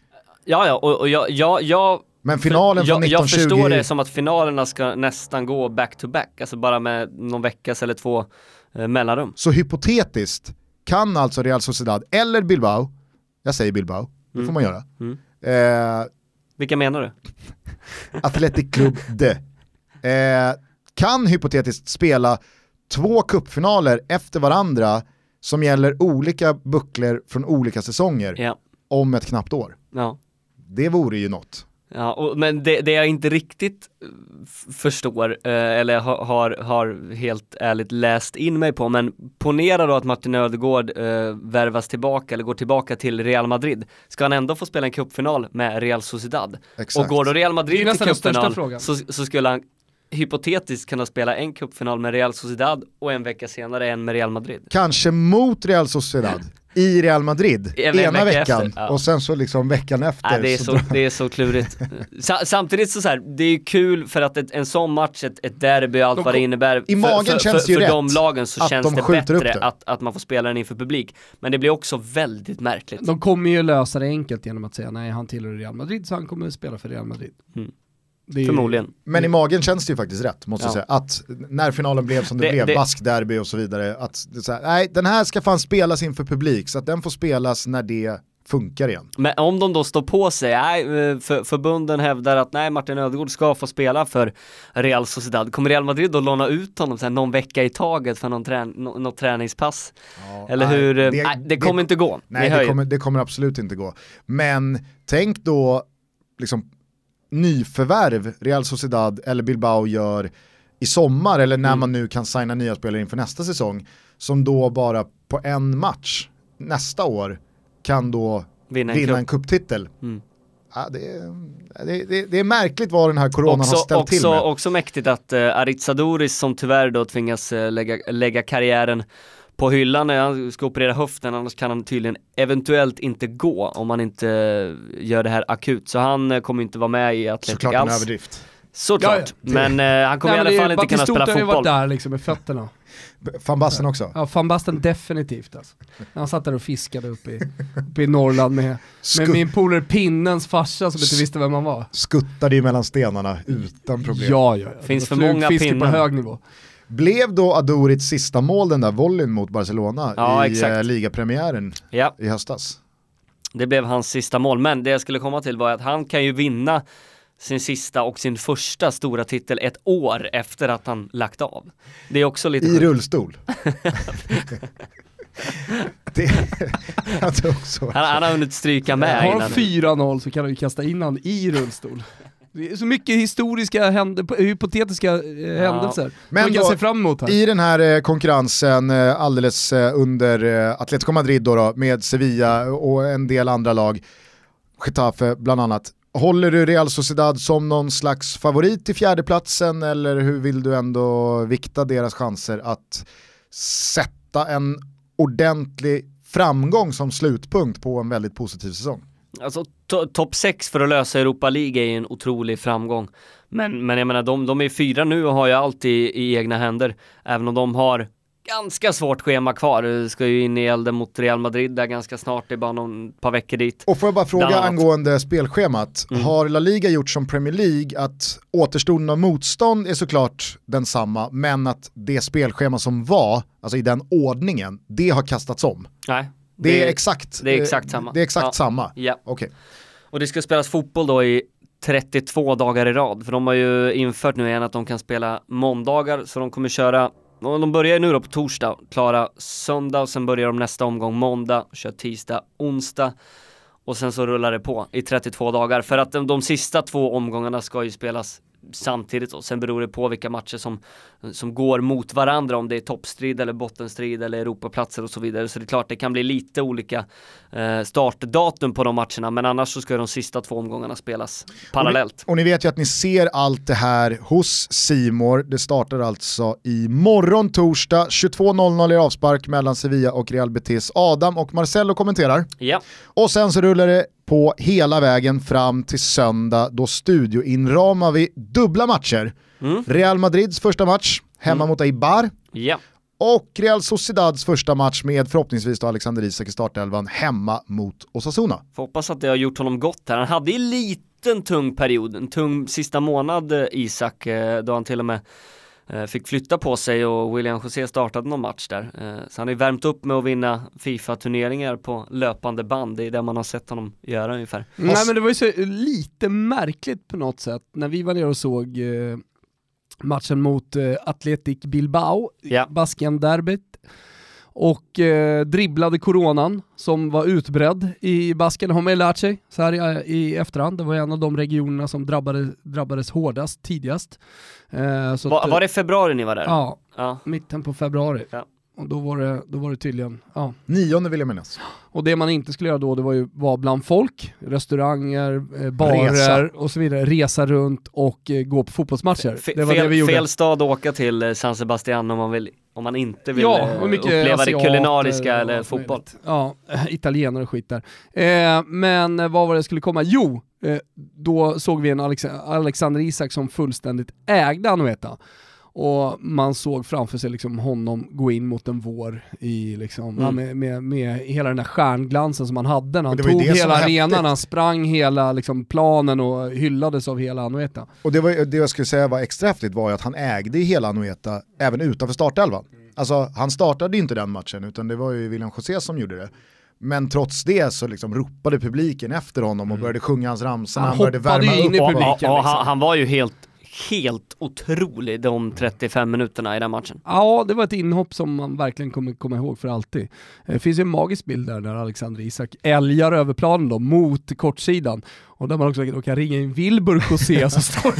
Ja, ja, och, och jag, jag, jag Men finalen från jag, jag 1920... förstår det som att finalerna ska nästan gå back to back, alltså bara med någon veckas eller två eh, mellanrum. Så hypotetiskt kan alltså Real Sociedad eller Bilbao, jag säger Bilbao, det får man göra, Mm. eh, Vilka menar du? <laughs> Athletic Club de, eh, kan hypotetiskt spela två kuppfinaler efter varandra som gäller olika bucklor från olika säsonger Ja, om ett knappt år. ja. Det vore ju något. Ja, och, men det, det jag inte riktigt eh, förstår, eh, eller har, har, har helt ärligt läst in mig på, men ponera då att Martin Ödegård eh, värvas tillbaka eller går tillbaka till Real Madrid. Ska han ändå få spela en cupfinal med Real Sociedad? Exakt. Och går då Real Madrid till cupfinal så, så skulle han hypotetiskt kunna spela en cupfinal med Real Sociedad och en vecka senare en med Real Madrid. Kanske mot Real Sociedad i Real Madrid En ena vecka veckan efter, ja. och sen så liksom veckan efter. Nej, det, är så, drar- det är så klurigt. <laughs> Sa, samtidigt så, så här, det är kul för att ett, en sån match, ett, ett derby och allt De vad det innebär. i magen för, för, känns för, det ju för de lagen så att känns de det bättre det. att, att man får spela den inför publik. Men det blir också väldigt märkligt. De kommer ju lösa det enkelt genom att säga nej han tillhör Real Madrid så han kommer spela för Real Madrid. Mm. Det är ju- Förmodligen. Men i magen känns det ju faktiskt rätt, måste jag Ja. säga. Att när finalen blev som det, Det- blev, det- baskderby och så vidare, att det så här, nej den här ska fan spelas inför publik, så att den får spelas när det funkar igen. Men om de då står på sig, nej, eh, för, förbunden hävdar att nej, Martin Ödegård ska få spela för Real Sociedad. Kommer Real Madrid då låna ut honom så här, någon vecka i taget för någon trän nå- något träningspass? Eller nej, hur? det- nej, det kommer det- inte gå. Nej, det kommer, det kommer absolut inte gå. Men tänk då liksom nyförvärv Real Sociedad eller Bilbao gör i sommar eller när Mm. man nu kan signa nya spelare inför nästa säsong som då bara på en match nästa år kan då Vinna en vinna en kupptitel. Mm. Ja, det, är, det, det, är märkligt vad den här coronan också, har ställt också, till med. också mäktigt att uh, Aritzadoris som tyvärr då tvingas eh, lägga, lägga karriären på hyllan när han ska operera höften, annars kan han tydligen eventuellt inte gå om man inte gör det här akut. Så han eh, kommer inte vara med i Atletic Såklart en överdrift. Såklart, Ja, men eh, han kommer Nej, i alla fall inte kunna Batistuta spela har ju varit fotboll. där liksom med fötterna. Van Basten också. Ja, van Basten definitivt alltså. Han satt där och fiskade uppe i, uppe i Norrland med, med min polare Pinnens farsa som inte visste vem han var. Skuttade ju mellan stenarna utan problem. Ja, ja, ja. Finns för många pinnar. på hög nivå. Blev då Adorits sista mål den där volleyn mot Barcelona Ja, i exakt. eh, ligapremiären Ja, i höstas? det blev hans sista mål, men det jag skulle komma till var att han kan ju vinna sin sista och sin första stora titel ett år efter att han lagt av. Det är också lite I sjukt. rullstol. <laughs> det <laughs> jag tror också. han, han har hunnit stryka med Har han 4-0 så kan du ju kasta in han i rullstol. Det är så mycket historiska, händ- hypotetiska eh, händelser Men man kan då, se fram emot här. I den här eh, konkurrensen eh, alldeles eh, under Atletico Madrid då, då med Sevilla och en del andra lag, Getafe bland annat. Håller du Real Sociedad som någon slags favorit till fjärdeplatsen eller hur vill du ändå vikta deras chanser att sätta en ordentlig framgång som slutpunkt på en väldigt positiv säsong? Alltså to topp 6 för att lösa Europa League är ju en otrolig framgång. Men, men jag menar, de, de är fyra nu och har ju allt i, i egna händer. Även om de har ganska svårt schema kvar. Ska ju in i elden mot Real Madrid där ganska snart, det är bara någon par veckor dit. Och får jag bara fråga angående spelschemat. Mm. Har La Liga gjort som Premier League att återstoden av motstånd är såklart densamma, men att det spelschema som var, alltså i den ordningen, det har kastats om? Nej. Det, är exakt, det är exakt samma. Det är exakt Ja. samma? Ja. Okej. Och det ska spelas fotboll då i 32 dagar i rad, för de har ju infört nu igen att de kan spela måndagar, så de kommer köra de börjar nu då på torsdag, klara söndag och sen börjar de nästa omgång måndag, kör tisdag, onsdag och sen så rullar det på i 32 dagar för att de, de sista två omgångarna ska ju spelas samtidigt och sen beror det på vilka matcher som, som går mot varandra om det är toppstrid eller bottenstrid eller Europaplatser och så vidare så det är klart det kan bli lite olika eh, startdatum på de matcherna men annars så ska de sista två omgångarna spelas parallellt. Och ni vet ju att ni ser allt det här hos Simor. Det startar alltså imorgon torsdag, 22.00 i avspark mellan Sevilla och Real Betis. Adam och Marcello kommenterar. Ja, Och sen så rullar det på hela vägen fram till söndag. Då studioinramar vi dubbla matcher. Mm. Real Madrids första match, hemma mot Eibar. ja. Och Real Sociedads första match med förhoppningsvis då Alexander Isak i startelvan hemma mot Osasuna. Får hoppas att det har gjort honom gott här. Han hade ju en liten tung period, en tung sista månad eh, Isak, eh, då han till och med fick flytta på sig och William José startade någon match där. Eh, Så han har ju värmt upp med att vinna Fifa-turneringar på löpande band, det är det man har sett honom göra ungefär. Nej men det var ju så lite märkligt på något sätt när vi var nere och såg eh, matchen mot eh, Athletic Bilbao, Ja. Baskien-derbyt och eh, dribblade coronan som var utbredd i Baskien, har man ju lärt sig så här i, i efterhand. Det var en av de regionerna som drabbade, drabbades hårdast tidigast. Eh, så Va, att, var det februari ni var där? Ja, Ja. mitten på februari. Ja. Och då var, det, då var det tydligen, ja. Nionde vill jag minnas. Och det man inte skulle göra då, det var ju vara bland folk, restauranger, eh, barer Resa. och så vidare, resa runt och eh, gå på fotbollsmatcher. Fe- det var fel, det vi gjorde. fel stad att åka till eh, San Sebastian om man, vill, om man inte vill Ja, eh, uppleva det kulinariska eller fotboll. Ja, italienare och skit där. Eh, men eh, vad var det jag skulle komma? Jo, eh, då såg vi en Alex Alexander Isak som fullständigt ägde Anueta. Och man såg framför sig liksom honom gå in mot en vår i liksom, Mm. ja, med, med, med hela den där stjärnglansen som han hade när han tog hela arenan, han sprang hela liksom, planen och hyllades av hela Anueta. Och det, var, det jag skulle säga var extra häftigt var ju att han ägde hela Anoeta även utanför startelvan. Alltså han startade ju inte den matchen utan det var ju William José som gjorde det. Men trots det så liksom ropade publiken efter honom och började sjunga hans ramsor Han han började hoppade värma in upp. Och, publiken, och, och liksom. han, han var ju helt, helt otrolig de 35 minuterna i den matchen. Ja, det var ett inhopp som man verkligen kommer komma ihåg för alltid. Eh, Det finns ju en magisk bild där när Alexander Isak älgar över planen då, mot kortsidan. Och där man också kan ringa in Wilbur José <laughs> som står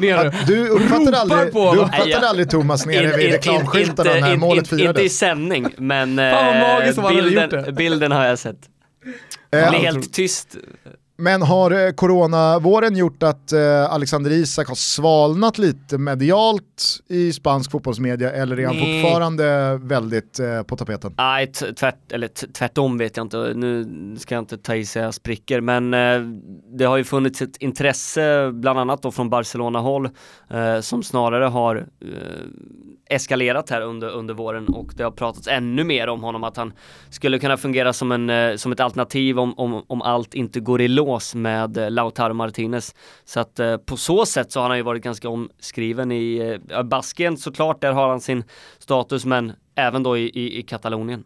nere Du uppfattade aldrig, på du uppfattade aldrig Thomas nere vid reklamskyltarna inte- när in- målet in- Inte i firades. sändning, men Fan, eh, han bilden, bilden har jag sett. Det Eh, blir helt tyst. Men har eh, coronavåren gjort att eh, Alexander Isak har svalnat lite medialt i spansk fotbollsmedia eller är han Nej. fortfarande väldigt eh, på tapeten? Nej, tvärt, eller tvärtom vet jag inte. Nu ska jag inte ta i sig jag spricker, men det har ju funnits ett intresse, bland annat då från Barcelona-håll, som snarare har eskalerat här under, under våren och det har pratats ännu mer om honom att han skulle kunna fungera som, en, som ett alternativ om, om, om allt inte går i lås med eh, Lautaro Martinez. Så att eh, på så sätt så har han ju varit ganska omskriven i eh, Baskien såklart, där har han sin status men även då i, i, i Katalonien.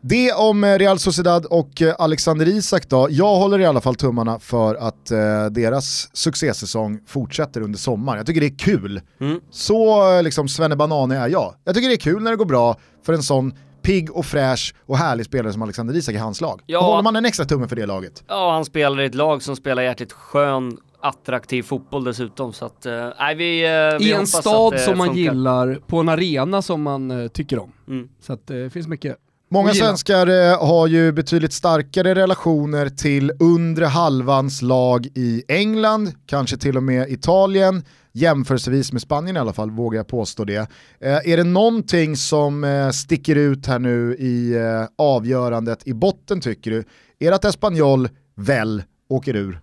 Det om eh, Real Sociedad och Alexander Isak då. Jag håller i alla fall tummarna för att eh, deras succésäsong fortsätter under sommaren. Jag tycker det är kul. Mm. Så liksom svennebanane är jag. Jag tycker det är kul när det går bra för en sån pigg och fräsch och härlig spelare som Alexander Isak i hans lag. Ja. Då håller man en extra tumme för det laget. Ja, han spelar i ett lag som spelar jäkligt skön, attraktiv fotboll dessutom. Så att, eh, nej, vi, eh, vi i en stad som man funkar. gillar, på en arena som man eh, tycker om. Mm. Så att, det finns mycket. Många svenskar har ju betydligt starkare relationer till undre halvans lag i England, kanske till och med Italien, jämförelsevis med Spanien i alla fall, vågar jag påstå det. Eh, är det någonting som eh, sticker ut här nu i eh, avgörandet i botten tycker du? Är det att Espanyol väl åker ur?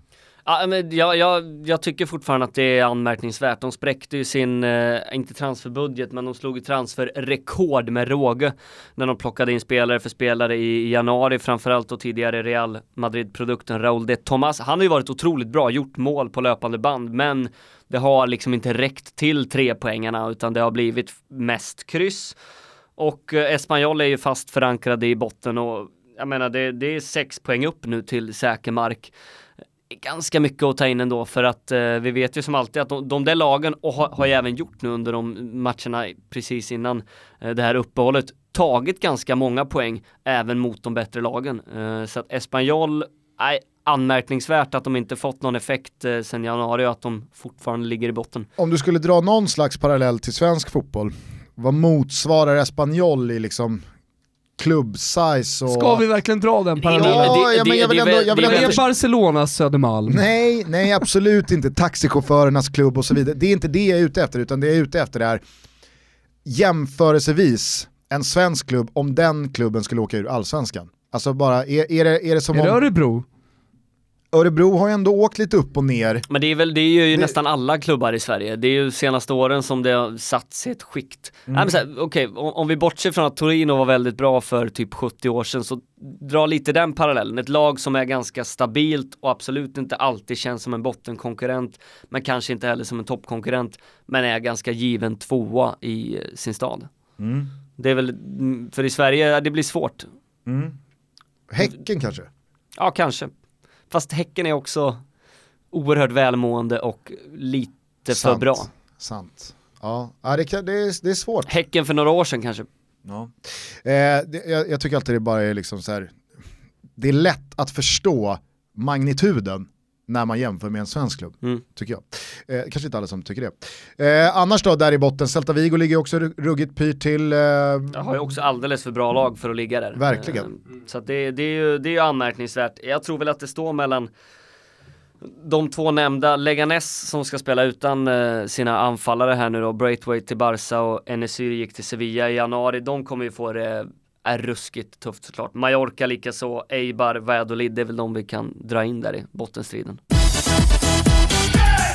Ja, men jag, jag, jag tycker fortfarande att det är anmärkningsvärt. De spräckte ju sin, eh, inte transferbudget, men de slog ju transferrekord med råge när de plockade in spelare för spelare i, i januari, framförallt och tidigare Real Madrid-produkten Raúl de Tomas. Han har ju varit otroligt bra, gjort mål på löpande band, men det har liksom inte räckt till tre poängarna utan det har blivit mest kryss. Och eh, Espanyol är ju fast förankrade i botten och jag menar det, det är sex poäng upp nu till säker mark ganska mycket att ta in ändå för att eh, vi vet ju som alltid att de, de där lagen och har, har ju även gjort nu under de matcherna precis innan eh, det här uppehållet tagit ganska många poäng även mot de bättre lagen. Eh, så att Espanyol nej anmärkningsvärt att de inte fått någon effekt eh, sedan januari och att de fortfarande ligger i botten. Om du skulle dra någon slags parallell till svensk fotboll, vad motsvarar Espanyol i liksom klubbsize och... Ska vi verkligen dra den parallellen? Ja, det- ja, men det- jag vill det är ändå... Jag vill det är Det ändå är Barcelonas Södermalm. Nej, nej absolut inte. Taxichaufförernas klubb och så vidare. Det är inte det jag är ute efter, utan det jag är ute efter är jämförelsevis en svensk klubb om den klubben skulle åka ur allsvenskan. Alltså bara, är, är, det, är det som Är det om... Örebro? Örebro har ju ändå åkt lite upp och ner. Men det är väl, det är ju Det- nästan alla klubbar i Sverige. Det är ju senaste åren som det har satts i ett skikt. Här, okej, om, om vi bortser från att Torino var väldigt bra för typ 70 år sedan så dra lite den parallellen. Ett lag som är ganska stabilt och absolut inte alltid känns som en bottenkonkurrent men kanske inte heller som en toppkonkurrent men är ganska given tvåa i eh, sin stad. Det är väl, mm, för i Sverige, det blir svårt. Häcken kanske? Ja, kanske. Fast Häcken är också oerhört välmående och lite för Sant. bra. Sant. Ja, ja det, det, är, det är svårt. Häcken för några år sedan kanske. Ja. Eh, det, jag, jag tycker alltid det bara är liksom så här. det är lätt att förstå magnituden när man jämför med en svensk klubb, Mm. tycker jag. Eh, kanske inte alla som tycker det. Eh, annars då, där i botten, Celta Vigo ligger också ru- ruggigt pyrt till. Eh, Jag har ju också alldeles för bra lag för att ligga där. Verkligen. Eh, Så att det, det, är ju, det är ju anmärkningsvärt. Jag tror väl att det står mellan de två nämnda, Leganes som ska spela utan eh, sina anfallare här nu då, Braithwaite till Barca och Enesir gick till Sevilla i januari. De kommer ju få det är ruskigt tufft såklart. Mallorca likaså, Eibar, Valladolid, det är väl de vi kan dra in där i bottenstriden.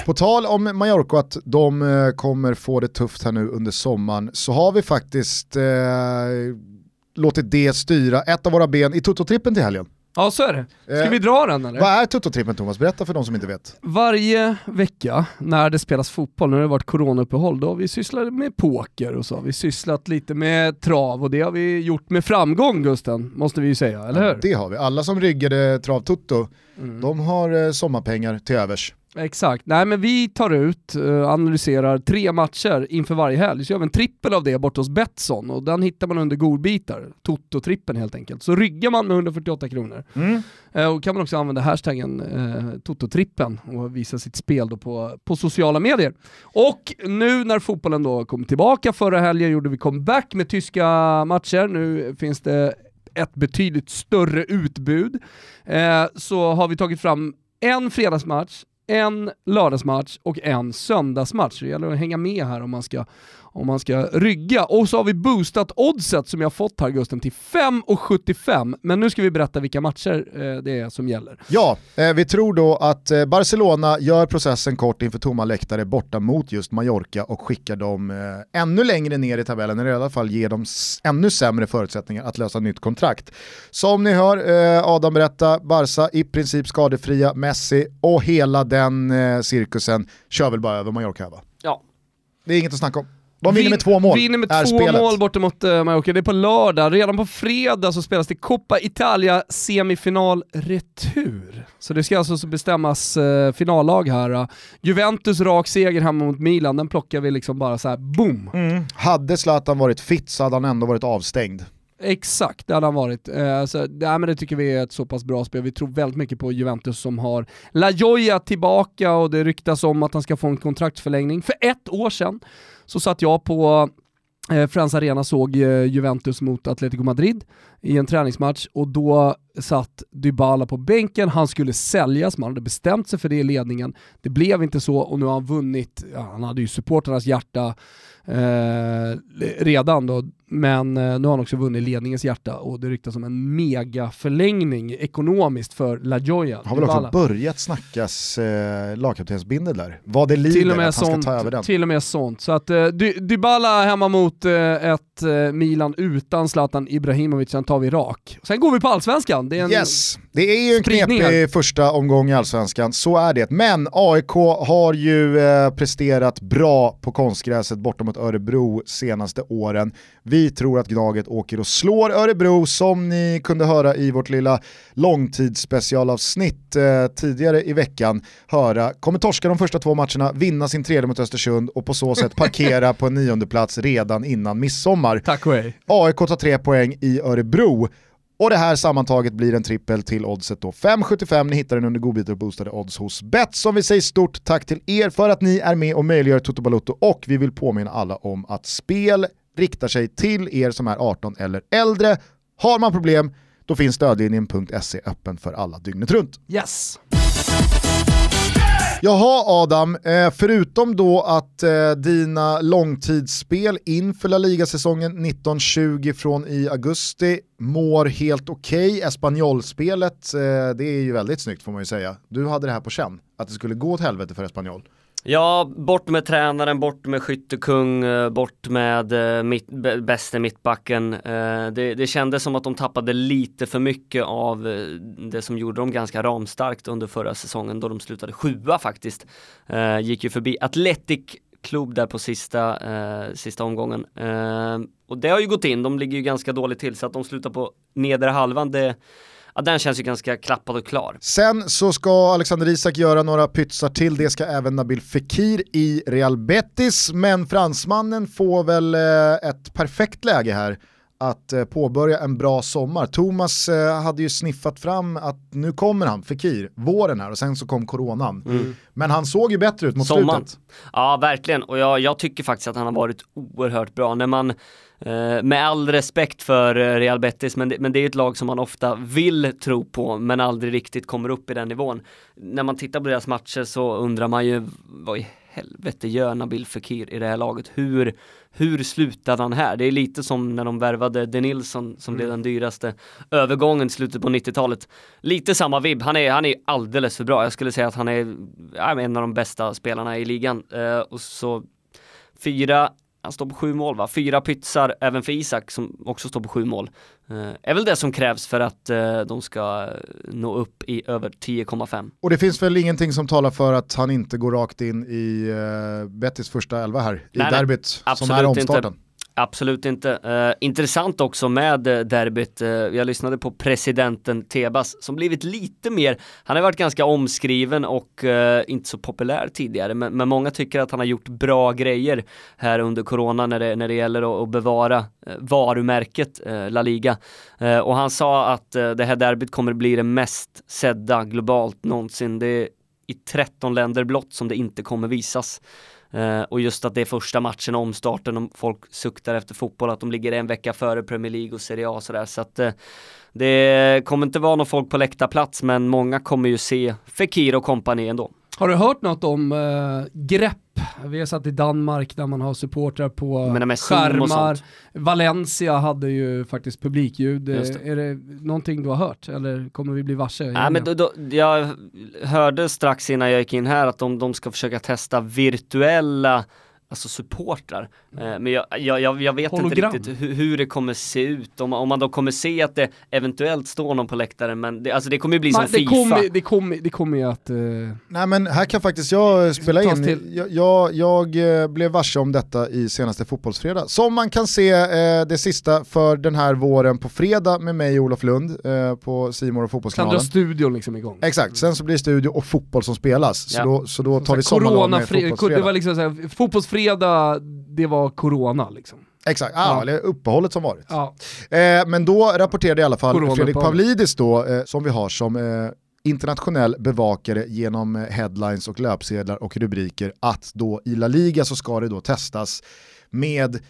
På tal om Mallorca att de eh, kommer få det tufft här nu under sommaren så har vi faktiskt eh, låtit det styra ett av våra ben i Toto-trippen till helgen. Ja så är det. Ska Eh, vi dra den eller? Vad är Toto-trippen Thomas? Berätta för de som inte vet. Varje vecka när det spelas fotboll, när det har varit coronauppehåll, då har vi sysslat med poker och så har vi sysslat lite med trav och det har vi gjort med framgång Gusten, måste vi ju säga, eller hur? Det har vi. Alla som ryggade Trav-Toto, Mm. de har eh, sommarpengar till övers. Exakt. Nej men vi tar ut, eh, analyserar tre matcher inför varje helg, så gör vi en trippel av det borta hos Betsson och den hittar man under godbitar, Toto-trippen helt enkelt. Så ryggar man med 148 kronor. Eh, och kan man också använda hashtaggen eh, Toto-trippen och visa sitt spel då på, på sociala medier. Och nu när fotbollen då kom tillbaka förra helgen gjorde vi comeback med tyska matcher, nu finns det ett betydligt större utbud. Eh, så har vi tagit fram en fredagsmatch, en lördagsmatch och en söndagsmatch. Så det gäller att hänga med här om man ska, om man ska rygga. Och så har vi boostat oddset som jag har fått här Gusten till 5,75. Men nu ska vi berätta vilka matcher eh, det är som gäller. Ja, eh, vi tror då att eh, Barcelona gör processen kort inför tomma läktare borta mot just Mallorca och skickar dem eh, ännu längre ner i tabellen, eller i alla fall ger dem ännu sämre förutsättningar att lösa nytt kontrakt. Som ni hör eh, Adam berätta, Barca i princip skadefria, Messi och hela den eh, cirkusen kör väl bara över Mallorca va? Ja, Det är inget att snacka om. De vinner Vin- med två mål, Vinner med två spelet. mål borta mot uh, Mallorca. Det är på lördag. Redan på fredag så spelas det Coppa Italia semifinal retur. Så det ska alltså så bestämmas uh, finallag här. Uh. Juventus rak seger hemma mot Milan, den plockar vi liksom bara så här boom. Mm. Hade Zlatan varit fit så hade han ändå varit avstängd. Exakt, det hade han varit. Eh, så, ja, men det tycker vi är ett så pass bra spel. Vi tror väldigt mycket på Juventus som har La Gioia tillbaka och det ryktas om att han ska få en kontraktsförlängning. För ett år sedan så satt jag på eh, Friends Arena såg eh, Juventus mot Atletico Madrid i en träningsmatch och då satt Dybala på bänken, han skulle säljas, man hade bestämt sig för det i ledningen. Det blev inte så och nu har han vunnit, ja, han hade ju supporternas hjärta eh, redan då, men eh, nu har han också vunnit ledningens hjärta och det ryktas om en mega förlängning ekonomiskt för La Joya. Har väl också börjat snackas eh, lagkaptensbindel där. Vad det lider till och med att han sånt, ska ta över den. Till och med sånt. Så att eh, Dy- Dybala hemma mot eh, ett eh, Milan utan Zlatan Ibrahimovic, sen tar vi rak. Sen går vi på allsvenskan. Det är en, Yes, det är ju en knepig första omgång i Allsvenskan, så är det. Men AIK har ju eh, presterat bra på konstgräset borta mot Örebro senaste åren. Vi tror att Gnaget åker och slår Örebro som ni kunde höra i vårt lilla långtidsspecialavsnitt eh, tidigare i veckan. Höra, kommer torska de första två matcherna, vinna sin tredje mot Östersund och på så sätt parkera <laughs> på en nionde plats redan innan midsommar. Tack och hej. AIK tar tre poäng i Örebro. Och det här sammantaget blir en trippel till oddset då. 5,75, ni hittar den under godbitar och boostade odds hos Betsson. Vi säger stort tack till er för att ni är med och möjliggör Toto Balotto och vi vill påminna alla om att spel riktar sig till er som är 18 eller äldre. Har man problem, då finns stödlinjen.se öppen för alla dygnet runt. Yes. Jaha Adam, eh, förutom då att eh, dina långtidsspel inför La Liga-säsongen 1920 från i augusti mår helt okej. Okay. Espanyol-spelet, eh, det är ju väldigt snyggt får man ju säga. Du hade det här på känn, att det skulle gå åt helvete för Espanyol. Ja, bort med tränaren, bort med skyttekung, eh, bort med eh, mitt, bäste mittbacken. Eh, det, det kändes som att de tappade lite för mycket av det som gjorde dem ganska ramstarkt under förra säsongen då de slutade sjua faktiskt. Gick ju förbi Athletic klubb där på sista, eh, sista omgången. Eh, och det har ju gått in, de ligger ju ganska dåligt till så att de slutar på nedre halvan det ja, den känns ju ganska klappad och klar. Sen så ska Alexander Isak göra några pytsar till, det ska även Nabil Fekir i Real Betis, men fransmannen får väl eh, ett perfekt läge här att eh, påbörja en bra sommar. Thomas eh, hade ju sniffat fram att nu kommer han, Fekir, våren här och sen så kom coronan. Mm. Men han såg ju bättre ut mot Sommaren. slutet. Ja, verkligen. Och jag, jag, tycker faktiskt att han har varit oerhört bra. När man, med all respekt för eh, Real Betis, men det, men det är ett lag som man ofta vill tro på, men aldrig riktigt kommer upp i den nivån. När man tittar på deras matcher så undrar man ju, vad i helvete gör Nabil Fekir i det här laget? Hur, hur slutade han här? Det är lite som när de värvade De Nilsson som mm. blev den dyraste övergången i slutet på 90-talet. Lite samma vibb, han är, han är alldeles för bra. Jag skulle säga att han är ja, en av de bästa spelarna i ligan. Uh, och så fyra han står på sju mål va? Fyra pytsar även för Isak som också står på sju mål. Eh, är väl det som krävs för att eh, de ska nå upp i över 10,5. Och det finns väl ingenting som talar för att han inte går rakt in i eh, Bettis första elva här i nej, derbyt nej, som är omstarten. Inte. Absolut inte. Uh, intressant också med uh, derbyt. Uh, jag lyssnade på presidenten Tebas som blivit lite mer, han har varit ganska omskriven och uh, inte så populär tidigare men, men, många tycker att han har gjort bra grejer här under corona när det, när det gäller att, att bevara varumärket La Liga. och han sa att det här derbyt kommer bli det mest sedda globalt någonsin. Det är i 13 länder blott som det inte kommer visas. Eh, och just att det är första matchen, omstarten, och folk suktar efter fotboll, att de ligger en vecka före Premier League och Serie A och sådär. Så att eh, det kommer inte vara någon folk på läktarplats, men många kommer ju se Fekir och kompani ändå. Har du hört något om uh, grepp? Vi har satt i Danmark där man har supportrar på skärmar. Valencia hade ju faktiskt publikljud. Det. Är det någonting du har hört eller kommer vi bli varse? Nej, men då, då, jag hörde strax innan jag gick in här att de, de ska försöka testa virtuella alltså supportrar. Eh, men jag, jag, jag vet Hologram. inte riktigt hur, hur, det kommer se ut, om, om man då kommer se att det eventuellt står någon på läktaren, men det, alltså det kommer ju bli som det Fifa. Kommer, det, kommer, det kommer ju att... Uh, Nej men här kan faktiskt jag spela in, jag, jag, jag, eh, blev varse om detta i senaste fotbollsfredag. Som man kan se eh, det sista för den här våren på fredag med mig och Olof Lund eh, på Simor och Fotbollskanalen. Sen drar studion liksom igång. Exakt, sen så blir det studio och fotboll som spelas. Ja. Så, då, så då tar vi sommarlov med fotbollsfredag. Det var liksom såhär, fotbollsfredag det var corona liksom. Exakt, ah, ja. eller uppehållet som varit. Ja. Eh, men då rapporterade i alla fall corona Fredrik Pavlidis då, eh, som vi har som eh, internationell bevakare genom eh, headlines och löpsedlar och rubriker att då i La Liga så ska det då testas med,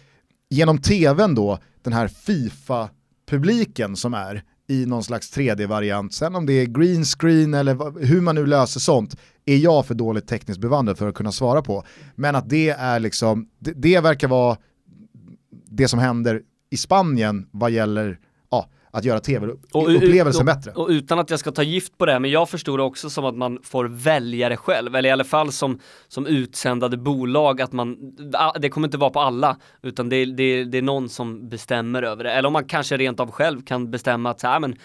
genom tvn då, den här FIFA publiken som är i någon slags 3D-variant. Sen om det är green screen eller hur man nu löser sånt är jag för dåligt tekniskt bevandrad för att kunna svara på. Men att det är liksom, det, det verkar vara det som händer i Spanien vad gäller att göra tv-upplevelsen bättre. Och utan att jag ska ta gift på det, men jag förstår det också som att man får välja det själv, eller i alla fall som, som utsändade bolag, att man, det kommer inte vara på alla, utan det, det, det är någon som bestämmer över det. Eller om man kanske rent av själv kan bestämma att så här, men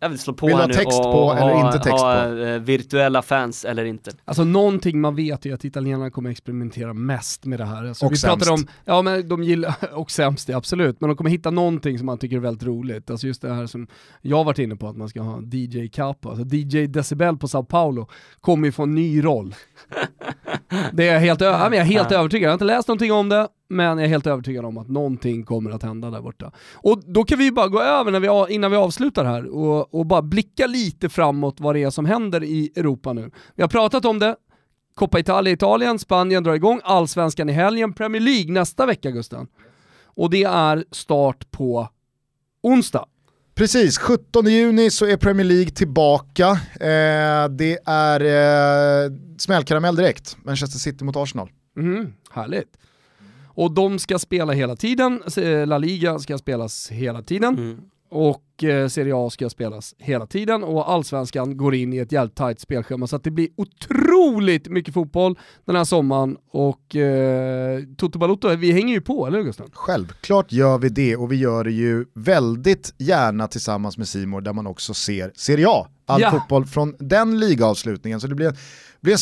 jag vill slå på Vill här ha nu text och, på eller ha, inte text ha på? eh, virtuella fans eller inte. Alltså någonting man vet är att italienarna kommer experimentera mest med det här. Alltså, Och vi sämst. om, ja men de gillar, <laughs> och sämst ja, absolut, men de kommer hitta någonting som man tycker är väldigt roligt. Alltså just det här som jag varit inne på, att man ska ha DJ Capo, alltså DJ Decibel på Sao Paulo kommer ju få en ny roll. <laughs> Det är jag helt, ö- jag är helt övertygad, jag har inte läst någonting om det, men jag är helt övertygad om att någonting kommer att hända där borta. Och då kan vi bara gå över när vi, innan vi avslutar här och, och bara blicka lite framåt vad det är som händer i Europa nu. Vi har pratat om det, Coppa Italia Italien, Spanien drar igång, Allsvenskan i helgen, Premier League nästa vecka Gusten. Och det är start på onsdag. Precis, 17 juni så är Premier League tillbaka. Eh, det är eh, smällkaramell direkt, Manchester City mot Arsenal. Mhm, härligt. Och de ska spela hela tiden, Eh, La Liga ska spelas hela tiden Mm. Och eh, Serie A ska spelas hela tiden och Allsvenskan går in i ett jävligt tajt spelschema så att det blir otroligt mycket fotboll den här sommaren och eh, Toto Balotto, vi hänger ju på, eller hur Gustav? Självklart gör vi det och vi gör det ju väldigt gärna tillsammans med Simor där man också ser Serie A. All Ja. fotboll från den ligaavslutningen. Så det blir blir en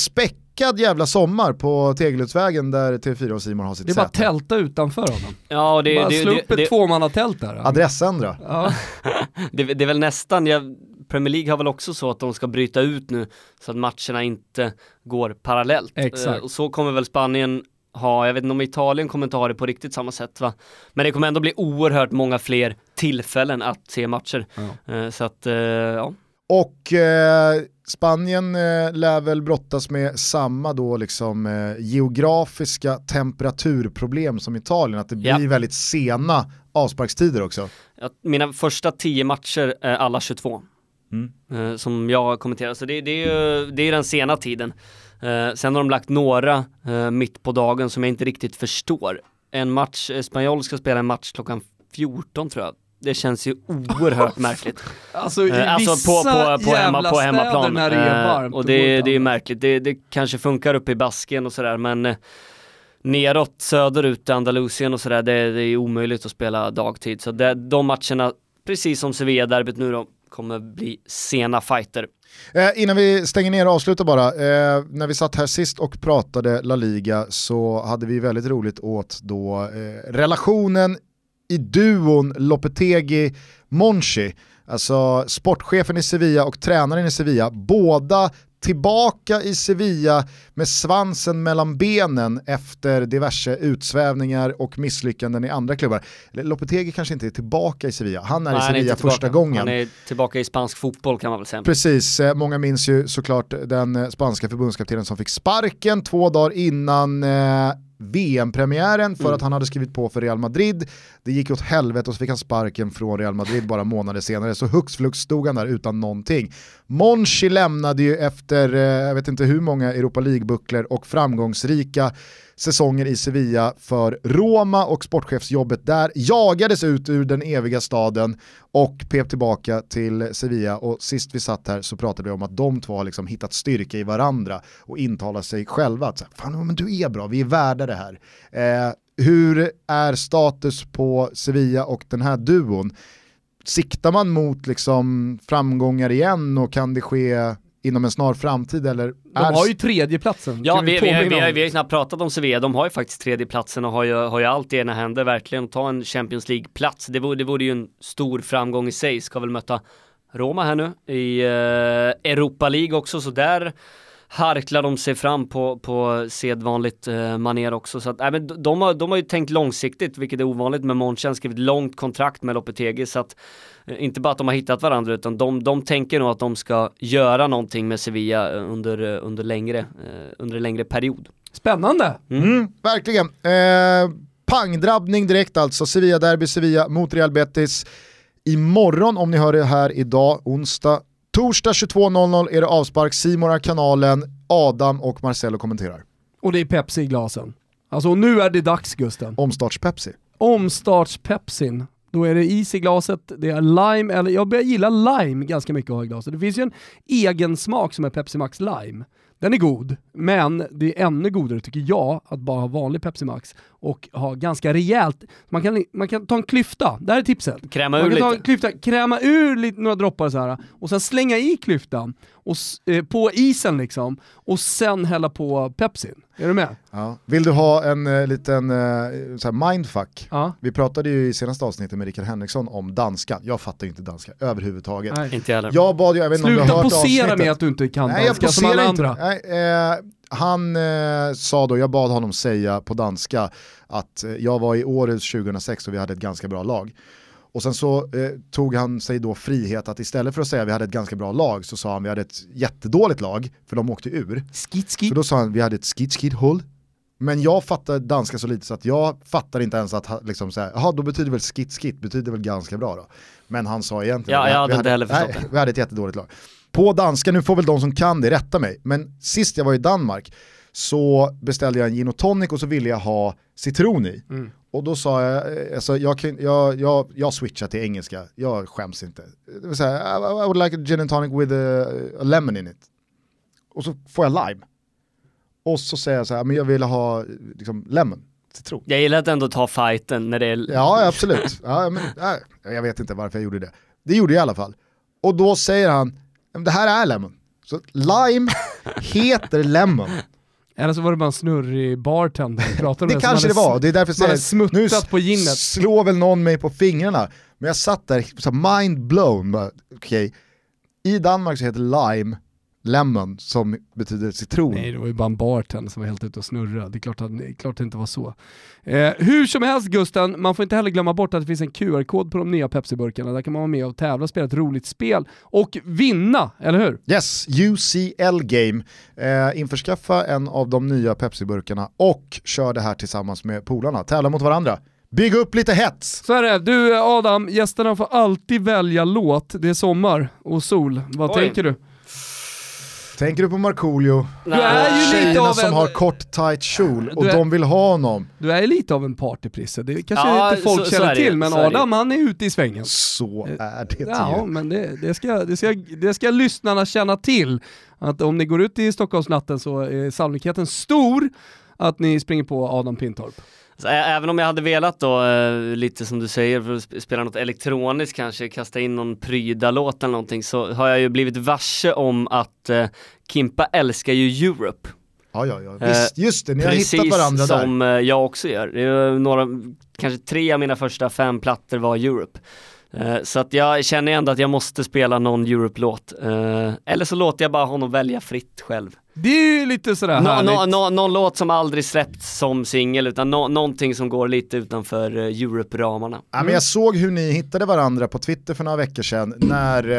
späckad jävla sommar på Tegeludsvägen där TV4 och Simor har sitt Det är bara säte. tälta utanför honom. Ja, och det, bara det, slå upp ett tvåmannatält där. Adressändra. Ja. <laughs> det, det är väl nästan, jag, Premier League har väl också så att de ska bryta ut nu så att matcherna inte går parallellt. Exakt. Eh, och så kommer väl Spanien ha, jag vet inte om Italien kommer inte ha det på riktigt samma sätt va. Men det kommer ändå bli oerhört många fler tillfällen att se matcher. Eh, så att, eh, ja. Och eh, Spanien eh, lär väl brottas med samma då liksom eh, geografiska temperaturproblem som Italien, att det blir Ja. väldigt sena avsparkstider också. Ja, mina första tio matcher är alla 22. Eh, som jag har kommenterat, så det, det är ju det är den sena tiden. Eh, sen har de lagt några eh, mitt på dagen som jag inte riktigt förstår. En match, Espanyol ska spela en match klockan 14 tror jag. Det känns ju oerhört <laughs> märkligt. Alltså i Eh, alltså vissa på, på, på, hemma, på hemmaplan. när det är Eh, varmt. och det, det är märkligt. Det, det kanske funkar uppe i Basken och sådär men eh, neråt söderut i Andalusien och sådär det, det är omöjligt att spela dagtid. Så det, de matcherna, precis som Sevilla-derbyt nu då, kommer bli sena fighter. Eh, innan vi stänger ner och avslutar bara, eh, när vi satt här sist och pratade La Liga så hade vi väldigt roligt åt då eh, relationen i duon Lopetegi-Monchi, alltså sportchefen i Sevilla och tränaren i Sevilla, båda tillbaka i Sevilla med svansen mellan benen efter diverse utsvävningar och misslyckanden i andra klubbar. Lopetegi kanske inte är tillbaka i Sevilla, han är Nej, i är Sevilla tillbaka. första gången. Han är tillbaka i spansk fotboll kan man väl säga. Precis, eh, många minns ju såklart den eh, spanska förbundskaptenen som fick sparken två dagar innan eh, VM-premiären för Mm. att han hade skrivit på för Real Madrid. Det gick åt helvete och så fick han sparken från Real Madrid bara månader senare. Så hux flux stod han där utan någonting. Monchi lämnade ju efter, eh, jag vet inte hur många Europa League-bucklor och framgångsrika säsonger i Sevilla för Roma och sportchefsjobbet där jagades ut ur den eviga staden och pep tillbaka till Sevilla och sist vi satt här så pratade vi om att de två har liksom hittat styrka i varandra och intalar sig själva att så här, fan men du är bra, vi är värda det här. Eh, hur är status på Sevilla och den här duon? Siktar man mot liksom framgångar igen och kan det ske inom en snar framtid eller? De har ju tredjeplatsen. Ja, vi, vi, vi, vi, har, vi har knappt pratat om Sevilla, de har ju faktiskt tredjeplatsen och har ju, har ju allt i ena händer verkligen att ta en Champions League-plats. Det vore, det vore ju en stor framgång i sig, ska väl möta Roma här nu i eh, Europa League också, så där harklar de sig fram på, på sedvanligt eh, maner också. Så att, äh, men de, har, de har ju tänkt långsiktigt, vilket är ovanligt med Monchi, han skrivit långt kontrakt med Lopetegi, så att eh, inte bara att de har hittat varandra, utan de, de tänker nog att de ska göra någonting med Sevilla eh, under, eh, under, längre, eh, under en längre period. Spännande! Mm, verkligen. Eh, pangdrabbning direkt alltså, Sevilla-derby, Sevilla mot Real Betis. Imorgon, om ni hör det här idag, onsdag, torsdag 22.00 är det avspark, Simon är kanalen, Adam och Marcello kommenterar. Och det är Pepsi i glasen. Alltså nu är det dags Gusten. Omstarts-Pepsi. Omstarts-Pepsin. Då är det is i glaset, det är lime, eller jag börjar gilla lime ganska mycket att ha i glaset. Det finns ju en egen smak som är Pepsi Max Lime. Den är god, men det är ännu godare tycker jag att bara ha vanlig Pepsi Max och ha ganska rejält, man kan, man kan ta en klyfta, det här är tipset. Kräma ur kan ta lite. en klyfta, kräma ur lite, några droppar så här och sen slänga i klyftan och, eh, på isen liksom och sen hälla på Pepsin. Är du med? Ja. Vill du ha en eh, liten eh, mindfuck? Ja. Vi pratade ju i senaste avsnittet med Rickard Henriksson om danska. Jag fattar ju inte danska överhuvudtaget. Nej. Inte jag heller. Jag bad ju, jag vet inte om du Sluta har hört posera avsnittet. med att du inte kan Nej, jag danska som alla inte. andra. Nej, eh, han eh, sa då, jag bad honom säga på danska att eh, jag var i Århus 2006 och vi hade ett ganska bra lag. Och sen så eh, tog han sig då frihet att istället för att säga att vi hade ett ganska bra lag så sa han vi hade ett jättedåligt lag, för de åkte ur. Skit, Så skit. då sa han vi hade ett skid skid håll. Men jag fattar danska så lite så att jag fattar inte ens att liksom så här, jaha då betyder väl skit skit, betyder väl ganska bra då. Men han sa egentligen, Ja, jag hade vi inte heller förstått nej. Vi hade ett jättedåligt lag. På danska, nu får väl de som kan det rätta mig, men sist jag var i Danmark så beställde jag en gin och tonic och så ville jag ha citron i. Mm. Och då sa jag, eh, alltså jag, kan- jag, jag, jag switchar till engelska, jag skäms inte. Det vill säga, I, I would like a gin and tonic with a, a lemon in it. Och så får jag lime. Och så säger jag så här, men jag vill ha liksom, lemon, citron. Jag gillar att ändå ta fighten när det är... Ja, absolut. Ja, men, nej, jag vet inte varför jag gjorde det. Det gjorde jag i alla fall. Och då säger han, "Men det här är lemon. Så lime <laughs> heter lemon. Eller så var det bara en snurrig bartender. som pratade <laughs> Det som kanske det var, det är därför jag säger, nu smuttat på ginnet. slår väl någon mig på fingrarna. Men jag satt där, så mind blown. Okej, i Danmark så heter lime lemon som betyder citron. Nej, det var ju bara en bartender som var helt ute och snurrade. Det är klart att det, är klart det inte var så. Eh, hur som helst Gusten, man får inte heller glömma bort att det finns en QR-kod på de nya Pepsi-burkarna. Där kan man vara med och tävla, spela ett roligt spel och vinna, eller hur? Yes, UCL Game. Eh, införskaffa en av de nya Pepsi-burkarna och kör det här tillsammans med polarna. Tävla mot varandra. Bygg upp lite hets! Så är det. Du Adam, gästerna får alltid välja låt. Det är sommar och sol. Vad Oj. tänker du? Tänker du på Markoolio? Du är ju lite Tjejerna av som en... har kort tight kjol och är- de vill ha honom. Du är lite av en partyprisse. Det kanske Ja, inte folk så- så känner ju. till, men Så. Adam han är ute i svängen. Så är det Ja, ju. men det, det, ska, det, ska, det ska lyssnarna känna till. Att om ni går ut i Stockholmsnatten så är sannolikheten stor att ni springer på Adam Pintorp. Så ä- även om jag hade velat då, eh, lite som du säger, för att sp- spela något elektroniskt kanske, kasta in någon Pryda-låt eller någonting, så har jag ju blivit varse om att eh, Kimpa älskar ju Europe. Ja, ja, ja. Eh, Visst, just det, ni har Precis hittat varandra där. som eh, jag också gör. Några, kanske tre av mina första fem plattor var Europe. Eh, Så att jag känner ändå att jag måste spela någon Europe-låt. Eh, Eller så låter jag bara honom välja fritt själv. Det är ju lite sådär Nå, härligt. nå, nå, någon låt som aldrig släppts som singel utan nå, någonting som går lite utanför eh, Europe-ramarna. Ja, men jag såg hur ni hittade varandra på Twitter för några veckor sedan när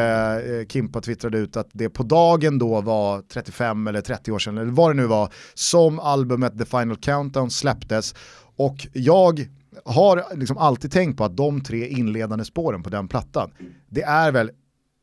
eh, Kimpa twittrade ut att det på dagen då var 35 eller 30 år sedan, eller vad det nu var, som albumet The Final Countdown släpptes. Och jag har liksom alltid tänkt på att de tre inledande spåren på den plattan, det är väl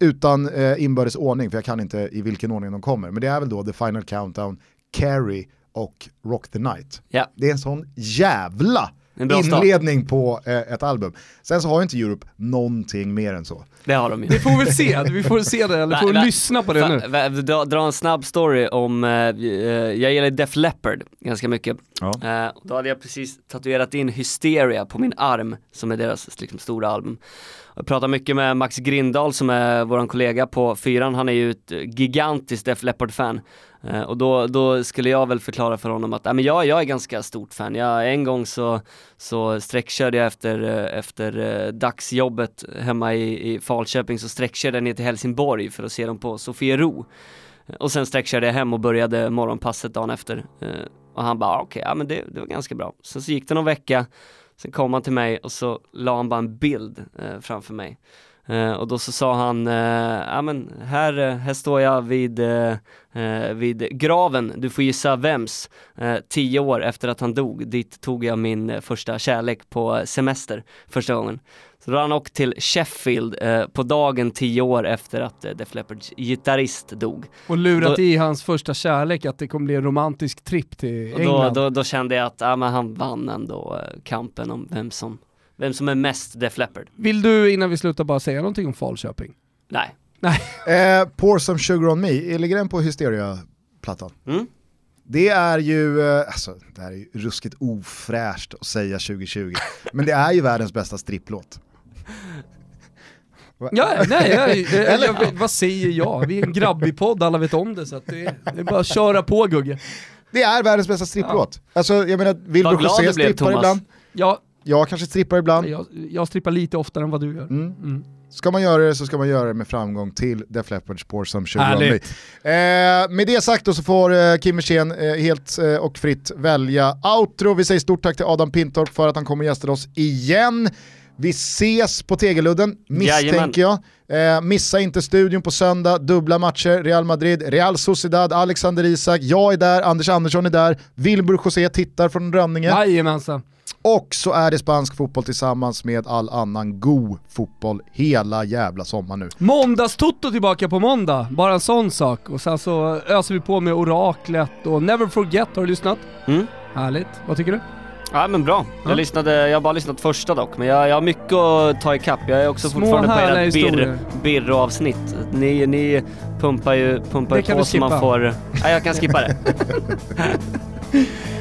utan eh, inbördes ordning, för jag kan inte i vilken ordning de kommer, men det är väl då The Final Countdown, Carrie och Rock the Night. Ja, Det är en sån jävla En bra start. inledning på eh, ett album. Sen så har ju inte Europe någonting mer än så. det har de ju. Vi får väl se, vi får se det, eller får Va- lyssna på det nu. Va- Dra, dra en snabb story om, eh, eh, jag gillar Def Leppard ganska mycket. Ja. Eh, då hade jag precis tatuerat in Hysteria på min arm, som är deras liksom, stora album. Jag pratar mycket med Max Grindahl som är våran kollega på fyran, han är ju ett gigantiskt Def Leppard-fan. Eh, och då, då skulle jag väl förklara för honom att, äh, men jag, jag är ganska stort fan. Jag, en gång så, så sträckkörde jag efter, eh, efter eh, dagsjobbet hemma i, i Falköping, så sträckkörde jag ner till Helsingborg för att se dem på Sofiero. Och sen sträckkörde jag hem och började morgonpasset dagen efter. Och han bara, okej, okej, ja men det, det var ganska bra. Sen så gick det någon vecka, sen kom han till mig och så la han bara en bild eh, framför mig. Eh, och då så sa han, eh, ja men här, eh, här står jag vid, eh, eh, vid graven, du får gissa vems. Eh, tio år efter att han dog, dit tog jag min eh, första kärlek på semester första gången. Så då har han åkt till Sheffield eh, på dagen tio år efter att eh, Def Leppards gitarrist dog. Och lurat Då- i hans första kärlek att det kommer bli en romantisk tripp till Och då, England. då, då kände jag att ja, men han vann ändå eh, kampen om vem som, vem som är mest Def Leppard. Vill du innan vi slutar bara säga någonting om Falköping? Nej. <laughs> Eh, Pour some sugar on me, ligger den på Hysteria-plattan? Mm. Det är ju, eh, alltså det här är ju ruskigt ofräscht att säga 2020, men det är ju världens bästa stripplåt. Ja, nej, jag, jag, <laughs> Eller? jag, vad säger jag? Vi är en grabbig podd, alla vet om det så att det, är- det är bara att köra på Gugge. Det är världens bästa stripplåt. Alltså jag menar, Wilbur José du blev, strippar Thomas. ibland, Ja, jag kanske strippar ibland. jag, jag strippar lite oftare än vad du gör. Mm. Mm. Ska man göra det så ska man göra det med framgång till Def Leppards Pour some sugar on. Eh, med det sagt då så får eh, Kim Wirsén eh, helt eh, och fritt välja outro. Vi säger stort tack till Adam Pintorp för att han kommer och gästar oss igen. Vi ses på Tegeludden, misstänker jag. Eh, missa inte studion på söndag, dubbla matcher, Real Madrid, Real Sociedad, Alexander Isak, jag är där, Anders Andersson är där, Wilbur José tittar från Rönninge. Jajamensan. Och så är det spansk fotboll tillsammans med all annan god fotboll hela jävla sommar nu. Måndagstotto tillbaka på måndag, bara en sån sak. Och sen så öser vi på med Oraklet och Never Forget, har du lyssnat? Mm. Härligt, vad tycker du? Ja men bra. Jag Ja. lyssnade, jag har bara lyssnat första dock, men jag, jag har mycket att ta ikapp. Jag är också Små fortfarande på ert birr, historier. birro-avsnitt. Ni, ni pumpar ju, pumpar Det ju på så man får... Ja, jag kan skippa det. <laughs>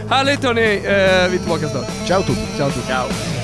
Härligt hörni, eh, vi är tillbaka snart. Ciao tutti! Ciao, ciao. Ciao.